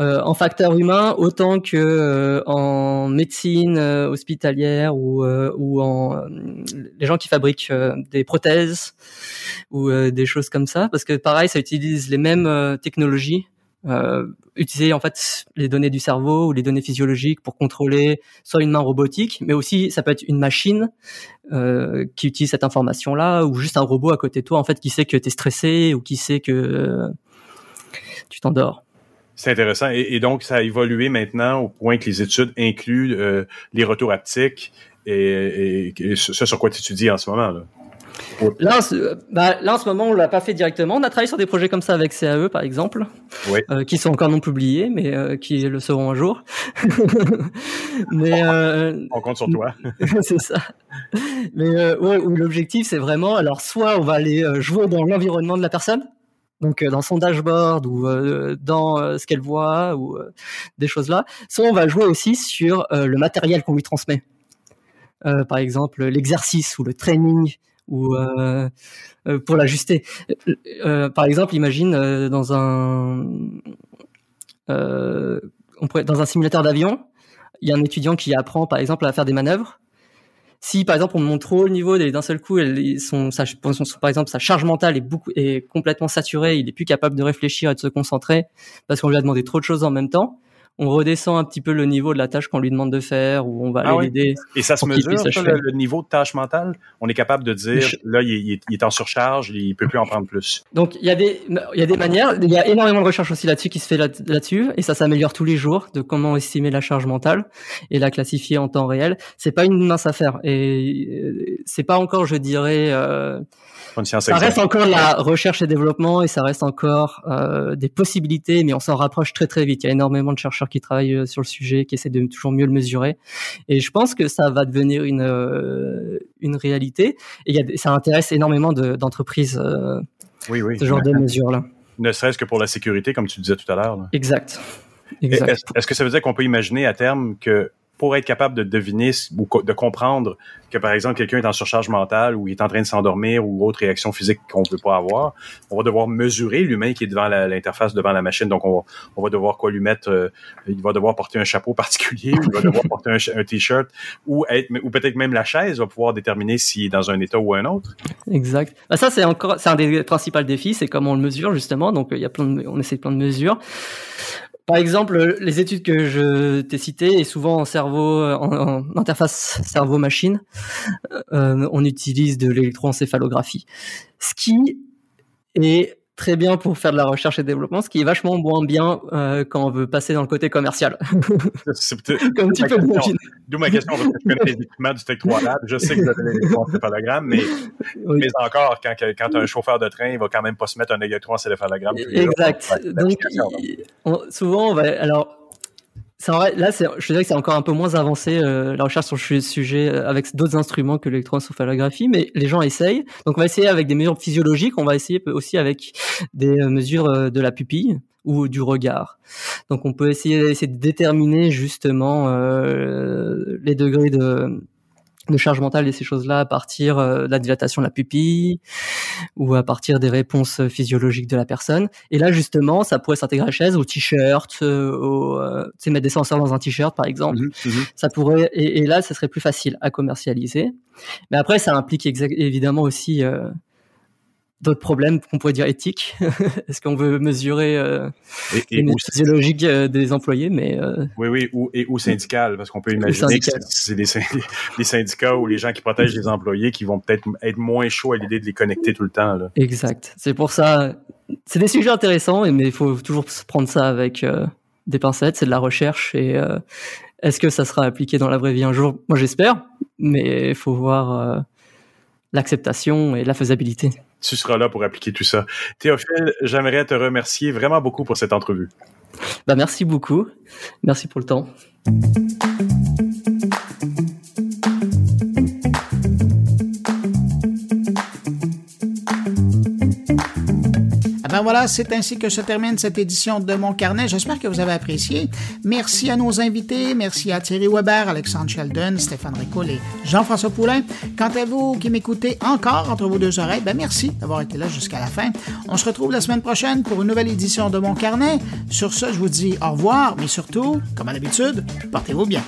Euh, en facteur humain, autant que euh, en médecine hospitalière ou ou en les gens qui fabriquent des prothèses ou des choses comme ça, parce que pareil, ça utilise les mêmes technologies euh, utiliser en fait les données du cerveau ou les données physiologiques pour contrôler soit une main robotique, mais aussi ça peut être une machine euh, qui utilise cette information-là ou juste un robot à côté de toi en fait qui sait que tu es stressé ou qui sait que euh, tu t'endors. C'est intéressant. Et, donc, ça a évolué maintenant au point que les études incluent les retours haptiques et, et, et, ce sur quoi tu étudies en ce moment. Là. Là, bah, là, en ce moment, on l'a pas fait directement. On a travaillé sur des projets comme ça avec CAE, par exemple, euh, qui sont encore non publiés, mais euh, qui le seront un jour. mais euh, on compte sur toi. c'est ça. Mais ouais, l'objectif, c'est vraiment, alors, soit on va aller jouer dans l'environnement de la personne, donc dans son dashboard ou dans ce qu'elle voit ou des choses là. Soit on va jouer aussi sur le matériel qu'on lui transmet. par exemple, l'exercice ou le training ou euh, euh, pour l'ajuster. Euh, par exemple, imagine dans un simulateur d'avion, il y a un étudiant qui apprend par exemple à faire des manœuvres. Si par exemple on monte trop le niveau d'un seul coup, son, sa, par exemple sa charge mentale est complètement saturée, il est plus capable de réfléchir et de se concentrer parce qu'on lui a demandé trop de choses en même temps on redescend un petit peu le niveau de la tâche qu'on lui demande de faire, ou on va Ah aller oui. l'aider. Et ça se mesure, ça, le, le niveau de tâche mentale? On est capable de dire, Je- là, il, est- il est en surcharge, il peut plus en prendre plus. Donc il y a des il y a des manières, il y a énormément de recherches aussi là-dessus qui se fait là- là-dessus et ça s'améliore tous les jours de comment estimer la charge mentale et la classifier en temps réel. C'est pas une mince affaire et euh, c'est pas encore, je dirais, euh, Pas une science ça reste encore de la recherche et développement et ça reste encore euh, des possibilités, mais on s'en rapproche très très vite. Il y a énormément de chercheurs qui travaillent euh, sur le sujet, qui essaient de toujours mieux le mesurer et je pense que ça va devenir une euh, une réalité et y a, ça intéresse énormément de- d'entreprises. euh, Oui, oui. ce genre de mesures-là. Ne serait-ce que pour la sécurité, comme tu disais tout à l'heure. Exact. Et Exact. Est-ce est-ce que ça veut dire qu'on peut imaginer à terme que pour être capable de deviner ou de comprendre que, par exemple, quelqu'un est en surcharge mentale ou il est en train de s'endormir ou autre réaction physique qu'on ne veut pas avoir, on va devoir mesurer l'humain qui est devant l'interface, devant la machine. Donc, on va, on va devoir quoi lui mettre, euh, il va devoir porter un chapeau particulier, il va devoir porter un, t-shirt ou être, ou peut-être même la chaise va pouvoir déterminer s'il est dans un état ou un autre. Exact. Bah, ça, c'est encore, c'est un des principaux défis, c'est comment on le mesure, justement. Donc, il y a plein de, on essaie plein de mesures. Par exemple, les études que je t'ai citées, et souvent en cerveau, en, en interface cerveau-machine, euh, on utilise de l'électroencéphalographie. Ce qui est très bien pour faire de la recherche et développement, ce qui est vachement moins bien euh, quand on veut passer dans le côté commercial. C'est peut-être- Comme tu peux. D'où ma question, parce que je connais les équipements du Tech 3 Lab. Je sais que vous avez l'électroencéphalogramme, mais, Oui. mais encore, quand, quand un chauffeur de train, il va quand même pas se mettre un électroencéphalogramme. les. Exact. Donc, on- souvent, on va. Alors, là, je dirais que c'est encore un peu moins avancé euh, la recherche sur le sujet euh, avec d'autres instruments que l'électroencéphalographie, mais les gens essayent. Donc, on va essayer avec des mesures physiologiques. On va essayer aussi avec des euh, mesures euh, de la pupille ou du regard. Donc, on peut essayer, essayer de déterminer justement euh, les degrés de de charge mentale et ces choses-là à partir euh, de la dilatation de la pupille ou à partir des réponses physiologiques de la personne. Et là, justement, ça pourrait s'intégrer à la chaise, au t-shirt, euh, au, euh, tu sais, mettre des senseurs dans un t-shirt, par exemple. Mhm, mhm. Ça pourrait, et, et là, ça serait plus facile à commercialiser. Mais après, ça implique évidemment aussi euh, d'autres problèmes qu'on pourrait dire éthiques. Est-ce qu'on veut mesurer euh, Et, les et physiologiques euh, des employés, mais euh, oui, oui, ou, et ou syndical, parce qu'on peut imaginer que c'est des, syn- des syndicats ou les gens qui protègent les employés qui vont peut-être être moins chauds à l'idée de les connecter tout le temps. Là. Exact. C'est pour ça, c'est des sujets intéressants, mais il faut toujours prendre ça avec euh, des pincettes. C'est de la recherche et est-ce que ça sera appliqué dans la vraie vie un jour? Moi, j'espère, mais il faut voir l'acceptation et la faisabilité. Tu seras là pour appliquer tout ça. Théophile, j'aimerais te remercier vraiment beaucoup pour cette entrevue. Bah, merci beaucoup. Merci pour le temps. Ah ben voilà, c'est ainsi que se termine cette édition de Mon Carnet. J'espère que vous avez apprécié. Merci à nos invités. Merci à Thierry Weber, Alexandre Sheldon, Stéphane Ricoul et Jean-François Poulain. Quant à vous qui m'écoutez encore entre vos deux oreilles, ben merci d'avoir été là jusqu'à la fin. On se retrouve la semaine prochaine pour une nouvelle édition de Mon Carnet. Sur ce, je vous dis au revoir, mais surtout, comme à l'habitude, portez-vous bien.